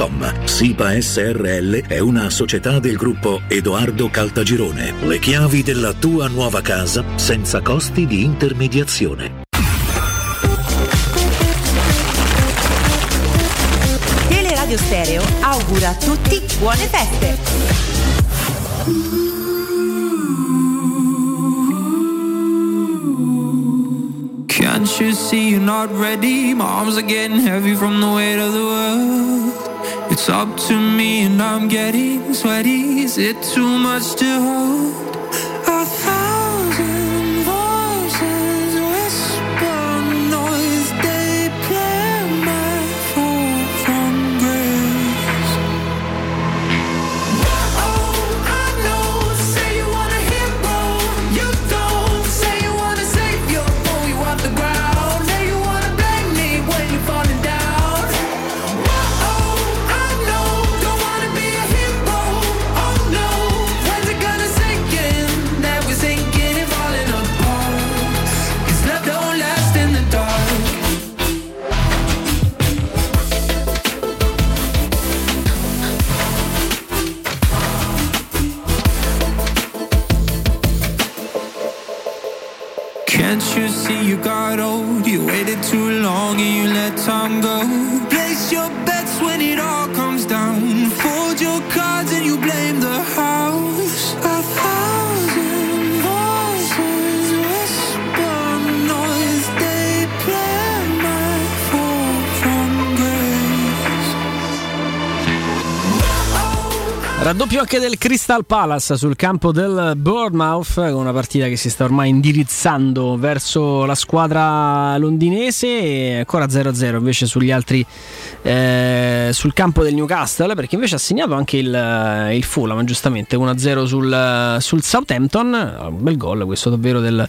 www.keicalt.com. SIPA SRL è una società del gruppo Edoardo Caltagirone. Le chiavi della tua nuova casa senza costi di intermediazione. Teleradio Stereo augura a tutti buone feste. Can't you see you're not ready? My arms are getting heavy from the weight of the world. It's up to me and I'm getting sweaty. Is it too much to hold? Anche del Crystal Palace sul campo del Bournemouth, con una partita che si sta ormai indirizzando verso la squadra londinese e ancora 0-0 invece sugli altri eh, sul campo del Newcastle, perché invece ha segnato anche il, il Fulham, giustamente 1-0 sul, sul Southampton, un bel gol questo davvero del,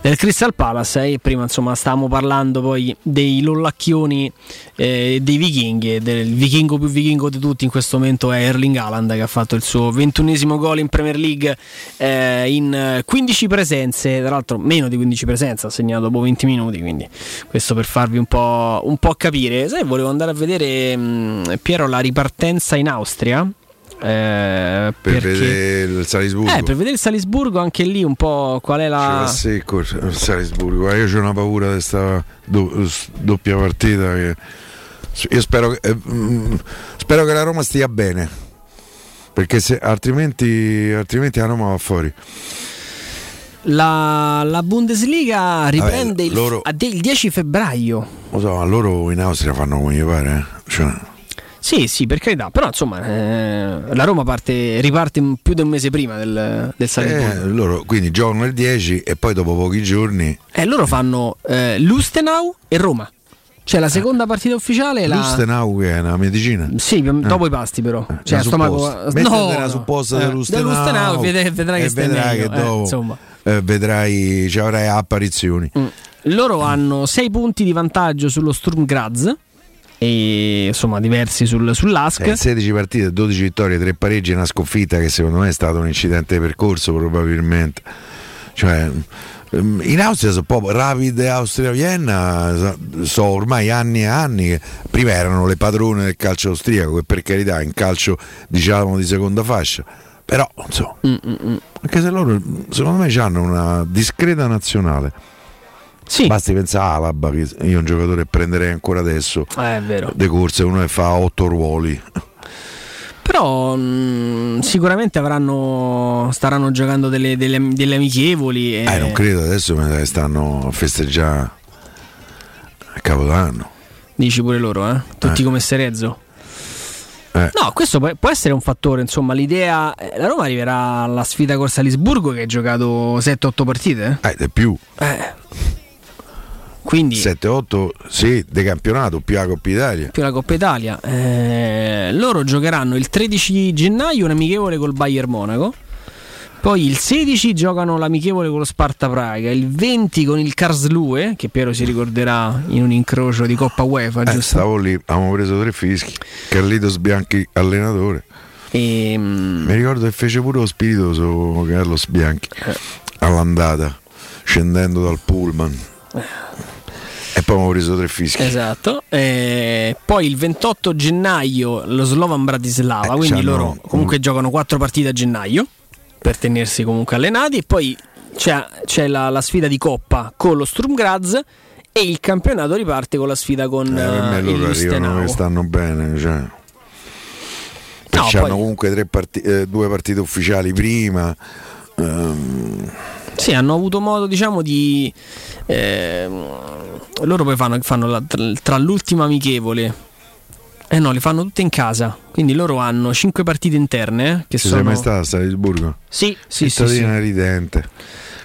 del Crystal Palace e prima insomma stavamo parlando poi dei lollacchioni eh, dei vichinghi, del vichingo più vichingo di tutti in questo momento è Erling Haaland che ha fatto il suo ventunesimo gol in Premier League eh, in 15 presenze, tra l'altro meno di 15 presenze, ha segnato dopo 20 minuti, quindi questo per farvi un po', un po capire. Sai, volevo andare a vedere mh, Piero la ripartenza in Austria. eh, Per perché- vedere il Salisburgo. eh, per vedere il Salisburgo anche lì un po' qual è la... secco il Salisburgo. Guarda, Io ho una paura di questa do- doppia partita. Che... Io spero che, eh, mm, spero che la Roma stia bene. Perché se, altrimenti, altrimenti la Roma va fuori. La, la Bundesliga riprende il, loro- de- il 10 febbraio. Lo so, ma loro in Austria fanno come gli pare. eh. Cioè, Sì, sì, per carità, però insomma eh, la Roma parte, riparte più di un mese prima del, del eh, loro quindi giocano il 10 e poi dopo pochi giorni E loro fanno eh, Lustenau e Roma. Cioè la seconda partita ufficiale è la... Lustenau che è una medicina. Sì, dopo i pasti però. Cioè, una stomaco... supposta. Mettete una supposta eh, di Lustenau, Lustenau, vedrai, vedrai che stai vedrai meglio, che eh, dopo insomma. eh, vedrai, ci avrai apparizioni. Loro hanno 6 punti di vantaggio sullo Sturm Graz e insomma diversi sul, sull'Ask. Eh, 16 partite, 12 vittorie, 3 pareggi e una sconfitta che secondo me è stato un incidente di percorso probabilmente. Cioè, in Austria sono proprio Rapid e Austria-Vienna so- ormai anni e anni che prima erano le padrone del calcio austriaco che per carità in calcio diciamo di seconda fascia però insomma Mm, anche se loro secondo me hanno una discreta nazionale. Basti pensare a Alaba che io un giocatore prenderei ancora adesso. Eh, è vero. de corse uno che fa 8 ruoli Però mh, sicuramente avranno, staranno giocando delle, delle- delle amichevoli. E... Eh, non credo, adesso me ne stanno a festeggiare a Capodanno. Dici pure loro, eh? Tutti Eh. come Serezzo. Eh. No, questo può, essere un fattore, insomma, l'idea... eh, La Roma arriverà alla sfida col Salisburgo che ha giocato 7-8 partite. Eh, di più. Eh. Quindi 7-8, sì, di campionato, più la Coppa Italia. più la Coppa Italia. Eh, loro giocheranno il 13 gennaio un amichevole col Bayern Monaco. Poi il 16 giocano l'amichevole con lo Sparta Praga, il 20 con il Karlsruhe, che Piero si ricorderà in un incrocio di Coppa UEFA, Eh, giusto? stavo lì, abbiamo preso tre fischi. Carlitos Bianchi, allenatore. E, Mi ricordo che fece pure lo spiritoso Carlos Bianchi Eh. all'andata, scendendo dal pullman. E poi abbiamo preso tre fischi. Esatto. Eh, poi il 28 gennaio lo Slovan Bratislava, Eh, quindi loro comunque giocano quattro partite a gennaio per tenersi comunque allenati e poi c'è, c'è la, la sfida di Coppa con lo Sturm Graz e il campionato riparte con la sfida con Eh, per me eh, il loro arrivano che stanno bene. Cioè. No, hanno poi- comunque tre parti- eh, due partite ufficiali prima. ehm, Sì, hanno avuto modo, diciamo, di. ehm, loro poi fanno, fanno la- tra, l'ultima amichevole. Eh no, le fanno tutte in casa. Quindi loro hanno 5 partite interne. eh, Che ci sono sei mai stato a Salisburgo? Sì, sì, sì, Cittadina ridente.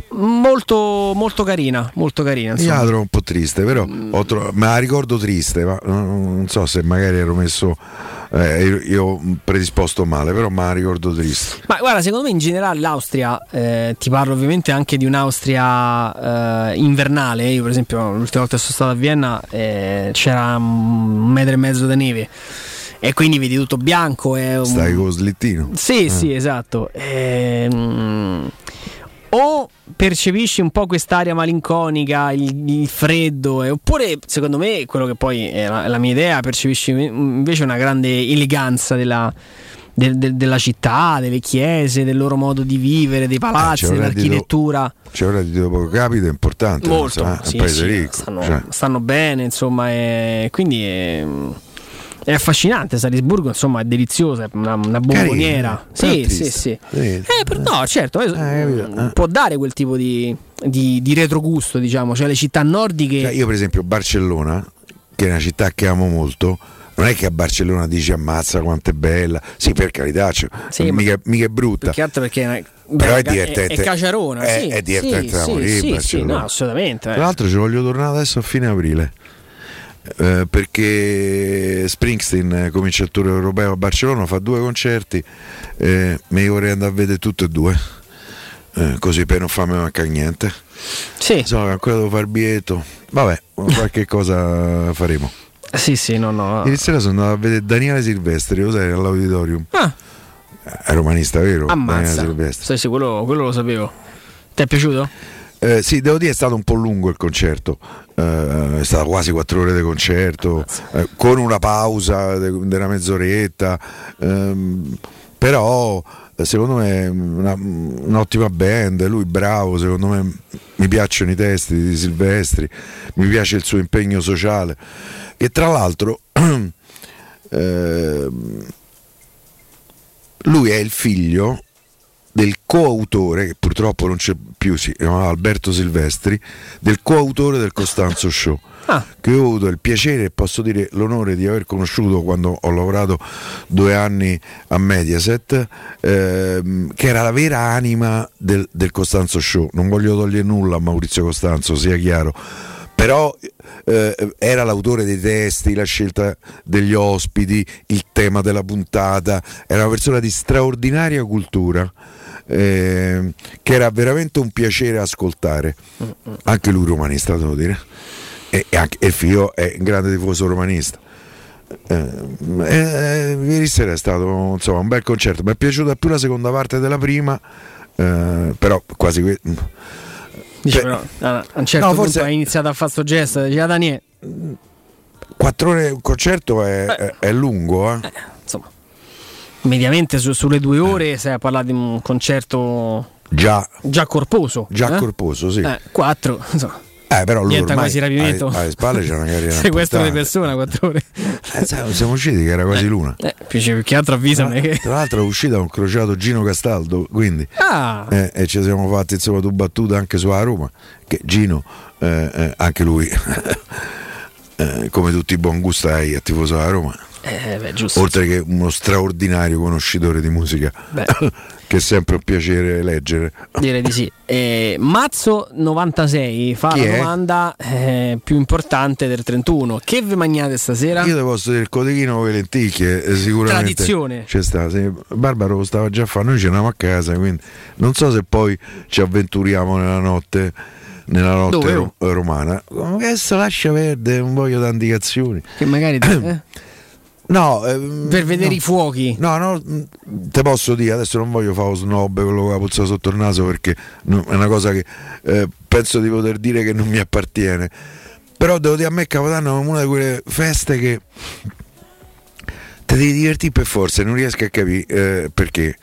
Molto, molto carina. Molto carina. Io insomma. la trovo un po' triste, però tro- me la ricordo triste, ma non so se magari ero messo eh, io, io predisposto male, però me la ricordo triste. Ma guarda, secondo me in generale l'Austria, eh, ti parlo ovviamente anche di un'Austria eh, invernale. Io, per esempio, l'ultima volta che sono stato a Vienna eh, c'era un metro e mezzo di neve. E quindi vedi tutto bianco. È un... Stai con lo slittino. Sì, Eh. sì, esatto. Ehm, o percepisci un po' quest'aria malinconica, il, il freddo, e- oppure secondo me, quello che poi è la, è la mia idea, percepisci invece una grande eleganza della, del- del- della città, delle chiese, del loro modo di vivere, dei palazzi, c'è un reddito- dell'architettura. C'è un reddito poco capito, è importante. Molto, so, eh, sì, un paese sì, ricco. stanno, cioè. stanno bene, insomma, e quindi è, è affascinante. Salisburgo, insomma, è deliziosa, è una, una bomboniera. Carino, Sì, sì, sì. Eh, per- no, certo, eh, capito, può dare quel tipo di, di, di retrogusto, diciamo, cioè le città nordiche. Cioè, io per esempio Barcellona, che è una città che amo molto, è non è che a Barcellona dici ammazza quanto è bella, sì per carità, cioè, Sì, mica, mica è brutta. Più che altro perché Però è divertente. È, Caciarona, È- sì, è divertente sì, da morire, sì, sì, no, assolutamente. eh. Tra l'altro ci voglio tornare adesso a fine aprile. Eh, perché Springsteen eh, comincia il tour europeo a Barcellona, fa due concerti, eh, mi vorrei andare a vedere tutte e due, eh, così per non farmi mancare niente. Sì. So che ancora devo fare il biglietto. Vabbè, qualche cosa faremo. Sì, sì, no, no. Ieri sera sono andato a vedere Daniele Silvestri, lo sai, all'auditorium. Ah. È romanista, vero? Daniele Ammazza. Silvestri. Sì, sì, quello, quello lo sapevo. Ti è piaciuto? Eh, sì, devo dire è stato un po' lungo il concerto, Eh, è stato quasi quattro ore di concerto, eh, con una pausa de- della mezz'oretta, ehm, però eh, secondo me è una- un'ottima band, lui bravo, secondo me mi piacciono i testi di Silvestri, mi piace il suo impegno sociale. E tra l'altro ehm, lui è il figlio del coautore, che purtroppo non c'è più, si chiamava Alberto Silvestri, del coautore del Costanzo Show. Che io ho avuto il piacere e posso dire l'onore di aver conosciuto quando ho lavorato due anni a Mediaset, ehm, che era la vera anima del, del Costanzo Show. Non voglio togliere nulla a Maurizio Costanzo, sia chiaro, però eh, era l'autore dei testi, la scelta degli ospiti, il tema della puntata, era una persona di straordinaria cultura. Eh, che era veramente un piacere ascoltare. Anche lui romanista devo dire. E, e anche, e figlio è un grande tifoso romanista. Eh, eh, ieri sera è stato insomma, un bel concerto. Mi è piaciuta più la seconda parte della prima eh, però quasi que- Dice, Beh, però, a un certo no, punto forse- hai iniziato a fare sto gesto, diceva Daniele, quattro ore un concerto è, è- è lungo eh. Mediamente su- sulle due ore sei a parlare di un concerto già, già corposo. già eh? corposo sì Eh, quattro, insomma. Eh, però lui ormai quasi rapimento. alle, alle spalle c'è una carriera Sequestro di persona, quattro ore. Eh, siamo usciti che era quasi l'una Eh, più più che altro avvisami che... tra l'altro è uscita un crociato Gino Castaldo quindi Ah, eh, e ci siamo fatti insomma due battute anche sulla Roma che Gino eh, eh, anche lui eh, come tutti i buon gustai è tifoso della Roma eh, beh, giusto. oltre che uno straordinario conoscitore di musica Beh. che è sempre un piacere leggere Direi di sì. Eh, Mazzo 96 fa Chi la è? domanda eh, più importante del 31. Che vi mangiate stasera? io ti posso dire il codechino con le lenticchie eh, sicuramente Tradizione. c'è sta sì, Barbaro lo stava già a fare noi ce n'andiamo a casa quindi non so se poi ci avventuriamo nella notte nella notte ro- romana se lascia perdere non voglio dare indicazioni Che magari eh, no ehm, per vedere no. i fuochi. No, no, mh, te posso dire, adesso non voglio fare snob, quello che la puzza sotto il naso, perché è una cosa che eh, penso di poter dire che non mi appartiene. Però devo dire a me Capodanno è una di quelle feste che te devi divertire per forza, non riesco a capire eh, perché.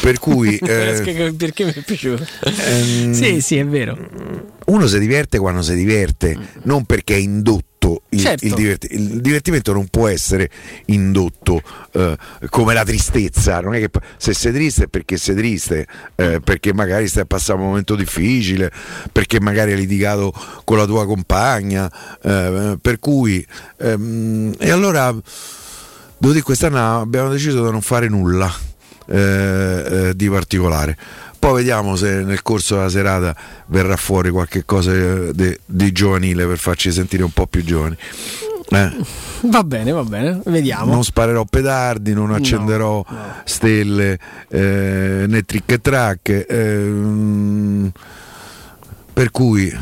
Per cui eh, Perché- mi è piaciuto? ehm, sì, sì, è vero. uno si diverte quando si diverte, non perché è indotto. Il, Certo. il diverti- il divertimento non può essere indotto eh, come la tristezza, non è che se sei triste è perché sei triste, eh, perché magari stai passando un momento difficile, perché magari hai litigato con la tua compagna, eh, per cui ehm, e allora devo dire quest'anno abbiamo deciso di non fare nulla eh, eh, di particolare. Poi vediamo se nel corso della serata verrà fuori qualche cosa eh, di giovanile per farci sentire un po' più giovani. Eh, Va bene, va bene, vediamo. non sparerò petardi, non accenderò stelle eh, né trick e track. ehm, per cui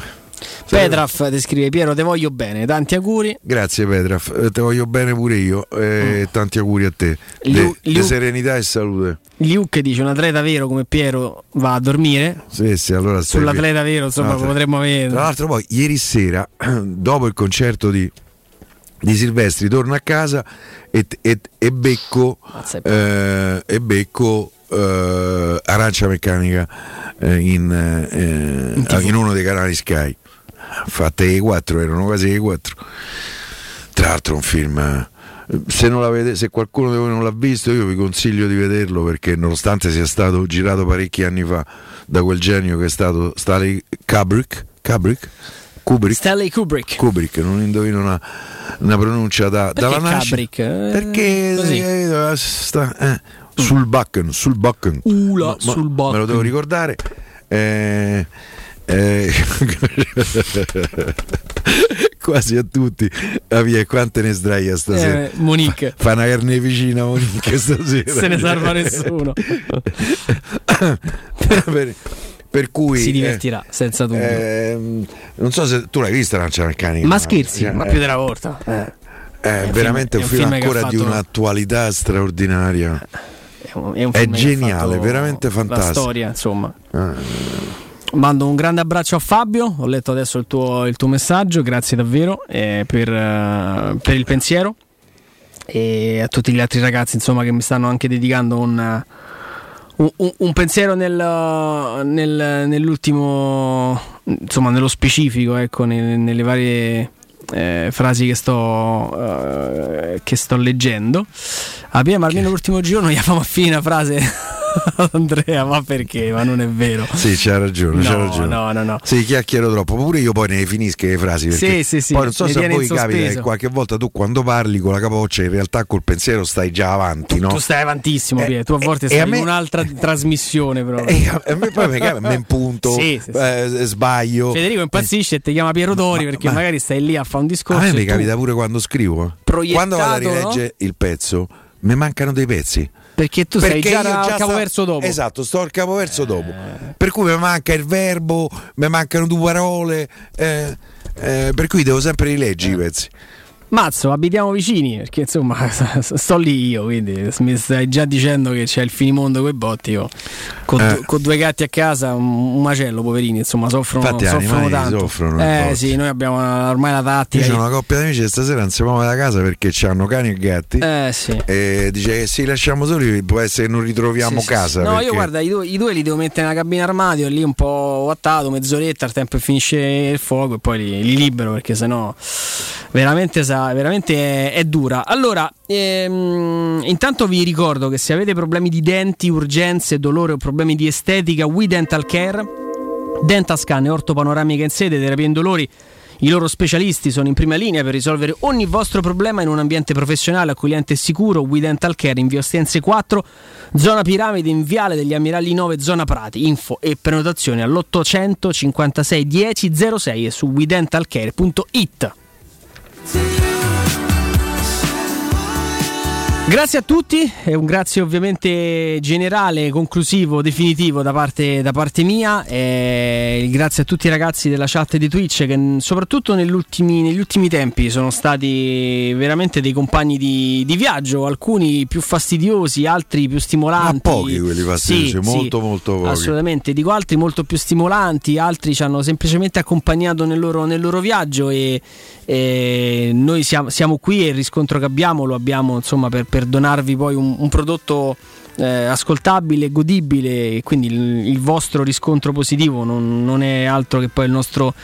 Petraf ti scrive Piero, te voglio bene, tanti auguri. Grazie Petraf, eh, te voglio bene pure io e tanti auguri a te. Liu- De, Liu- de serenità e salute. Luke dice un atleta vero come Piero va a dormire. Sì, sì, allora Sull'atleta vero, insomma, No, potremmo avere. Tra l'altro poi ieri sera, dopo il concerto di, di Silvestri, torno a casa e, e- e becco, eh, e becco eh, Arancia Meccanica eh, in, eh, in uno dei canali Sky. Fatte le 4, erano quasi le 4. Tra l'altro un film... eh, Se, non l'avete, se qualcuno di voi non l'ha visto, io vi consiglio di vederlo perché nonostante sia stato girato parecchi anni fa da quel genio che è stato Stanley Kubrick, Kubrick Kubrick. Stanley Kubrick. Kubrick, non indovino una, una pronuncia da, Perché dalla nascita. Kubrick? Eh, Perché eh, sta- eh, sul Bakken, sul Bakken. Ula, Ma- sul Me lo Bakken. devo ricordare. Eh, eh, quasi a tutti. Ah, via, quante ne sdraia stasera? Eh, Monique. Fa una carneficina Monique stasera. Se ne salva nessuno. per, per cui Si divertirà, senza dubbio. ehm, non so se tu l'hai vista Lancia Meccanica. Ma scherzi, Cioè, ma eh, più della volta. Eh. È un veramente film- un è un film ancora di fatto- un'attualità straordinaria. È, un- è un È geniale, veramente La fantastico. storia, insomma. Ah. Mando un grande abbraccio a Fabio, ho letto adesso il tuo, il tuo messaggio, grazie davvero eh, per, eh, per il pensiero. E a tutti gli altri ragazzi insomma, che mi stanno anche dedicando un, un- un- pensiero nel, nel- nell'ultimo, insomma nello specifico, ecco, nel- nelle varie eh, frasi che sto, eh, che sto leggendo. Abbiamo almeno l'ultimo giorno, gli famo a fine una frase Andrea, ma perché? Ma non è vero. Sì, c'ha ragione, c'ha No, ragione. no, no, no. Sì, chiacchiero troppo. Pure io poi ne finisco le frasi. Sì, sì, sì, Poi non so se a voi capita che qualche volta tu quando parli con la capoccia, in realtà col pensiero stai già avanti, no? Tu stai avantissimo, Eh, Pier. tu a volte e stai a me- in un'altra trasmissione proprio. E a, me poi mi capita, mi impunto, Sì, sì, sì. eh, sbaglio. Federico impazzisce e ti chiama Piero Dori perché magari stai lì a fare un discorso. A me mi tu- capita pure quando scrivo. eh. Proiettato, Quando vado a rileggere il pezzo, mi mancano dei pezzi. Perché tu sei Perché già io al sta- capoverso dopo. Esatto, sto al capoverso dopo. Per cui mi manca il verbo, mi mancano due parole. eh, eh, per cui devo sempre rileggere i pezzi. Mazzo, abitiamo vicini perché insomma sto lì io, quindi mi stai già dicendo che c'è il finimondo coi botti. Io. Con, Eh. con due gatti a casa, un, macello, poverini, insomma, soffrono, Infatti, soffrono tanto. soffrono eh sì, noi abbiamo eh, ormai la tattica. Io c'ho una coppia di amici che stasera non si muove da casa perché hanno cani e gatti. Eh sì. E dice che se li lasciamo soli può essere che non ritroviamo Sì, casa. sì. No, perché- io guarda, i due, i due li devo mettere nella cabina armadio, lì un po' wattato, mezz'oretta, al tempo che finisce il fuoco e poi li, li libero perché sennò veramente, sa- veramente è, è dura. Allora, ehm, intanto vi ricordo che se avete problemi di denti, urgenze, dolore o problemi di estetica, We Dental Care, Dentascan e ortopanoramica in sede, terapia indolori. I loro specialisti sono in prima linea per risolvere ogni vostro problema in un ambiente professionale, accogliente e sicuro. We Dental Care in via Ostense 4, zona Piramide, in viale degli Ammiragli 9, zona Prati. Info e prenotazione all'800 56 10 06 e su wedentalcare.it. Grazie a tutti e un grazie ovviamente generale, conclusivo, definitivo da parte, da parte mia. E grazie a tutti i ragazzi della chat di Twitch che soprattutto negli ultimi, negli ultimi tempi sono stati veramente dei compagni di, di viaggio, alcuni più fastidiosi, altri più stimolanti. Ma pochi quelli fastidiosi, Sì, molto, sì, molto pochi. Assolutamente, dico altri molto più stimolanti, altri ci hanno semplicemente accompagnato nel loro, nel loro viaggio e, e noi siamo, siamo qui e il riscontro che abbiamo lo abbiamo insomma per, per donarvi poi un, un prodotto eh, ascoltabile, godibile quindi il, il vostro riscontro positivo non, non è altro che poi il nostro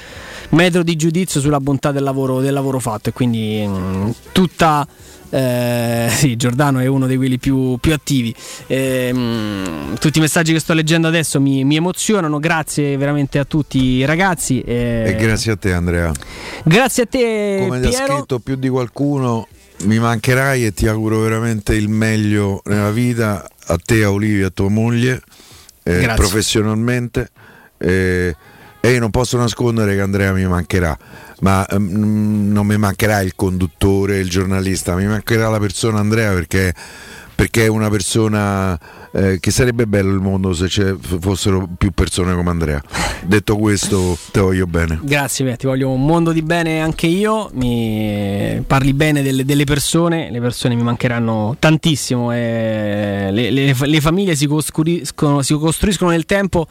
metro di giudizio sulla bontà del lavoro, del lavoro fatto. E quindi mm, tutta eh, sì, Giordano è uno di quelli più, più attivi. Ehm, tutti i messaggi che sto leggendo adesso mi, mi emozionano. Grazie veramente a tutti i ragazzi. eh, E grazie a te, Andrea. grazie a te, Come ti ha scritto più di qualcuno, mi mancherai e ti auguro veramente il meglio nella vita, a te, a Olivia, a tua moglie, eh, professionalmente. eh, e io non posso nascondere che Andrea mi mancherà, ma ehm, non mi mancherà il conduttore, il giornalista, mi mancherà la persona Andrea perché, perché è una persona eh, che sarebbe bello il mondo se fossero più persone come Andrea. Detto questo, te voglio bene. Grazie, Piero, ti voglio un mondo di bene anche io. Mi parli bene delle, delle persone, le persone mi mancheranno tantissimo. e le, le- le famiglie si si costruiscono nel tempo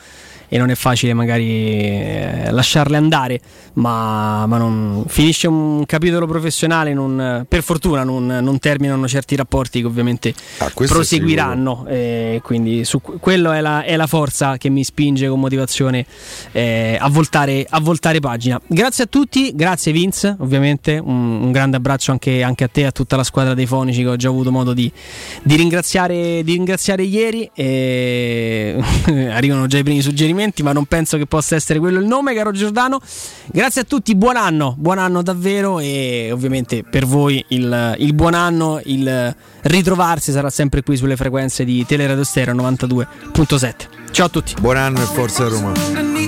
e non è facile magari eh, lasciarle andare, ma, ma non- finisce un capitolo professionale, non- per fortuna non, non terminano certi rapporti che ovviamente è proseguiranno. eh, quindi su quello è la, è la forza che mi spinge con motivazione eh, a, voltare, a voltare pagina. Grazie a tutti, grazie Vince, ovviamente. Un, un grande abbraccio anche, anche a te e a tutta la squadra dei fonici che ho già avuto modo di, di ringraziare, di ringraziare ieri. E arrivano già i primi suggerimenti, ma non penso che possa essere quello il nome, caro Giordano. Grazie a tutti, buon anno, buon anno davvero e ovviamente per voi il, il buon anno, il ritrovarsi sarà sempre qui sulle frequenze di Teleradio Stereo 92.7. Ciao a tutti. Buon anno e forza Roma.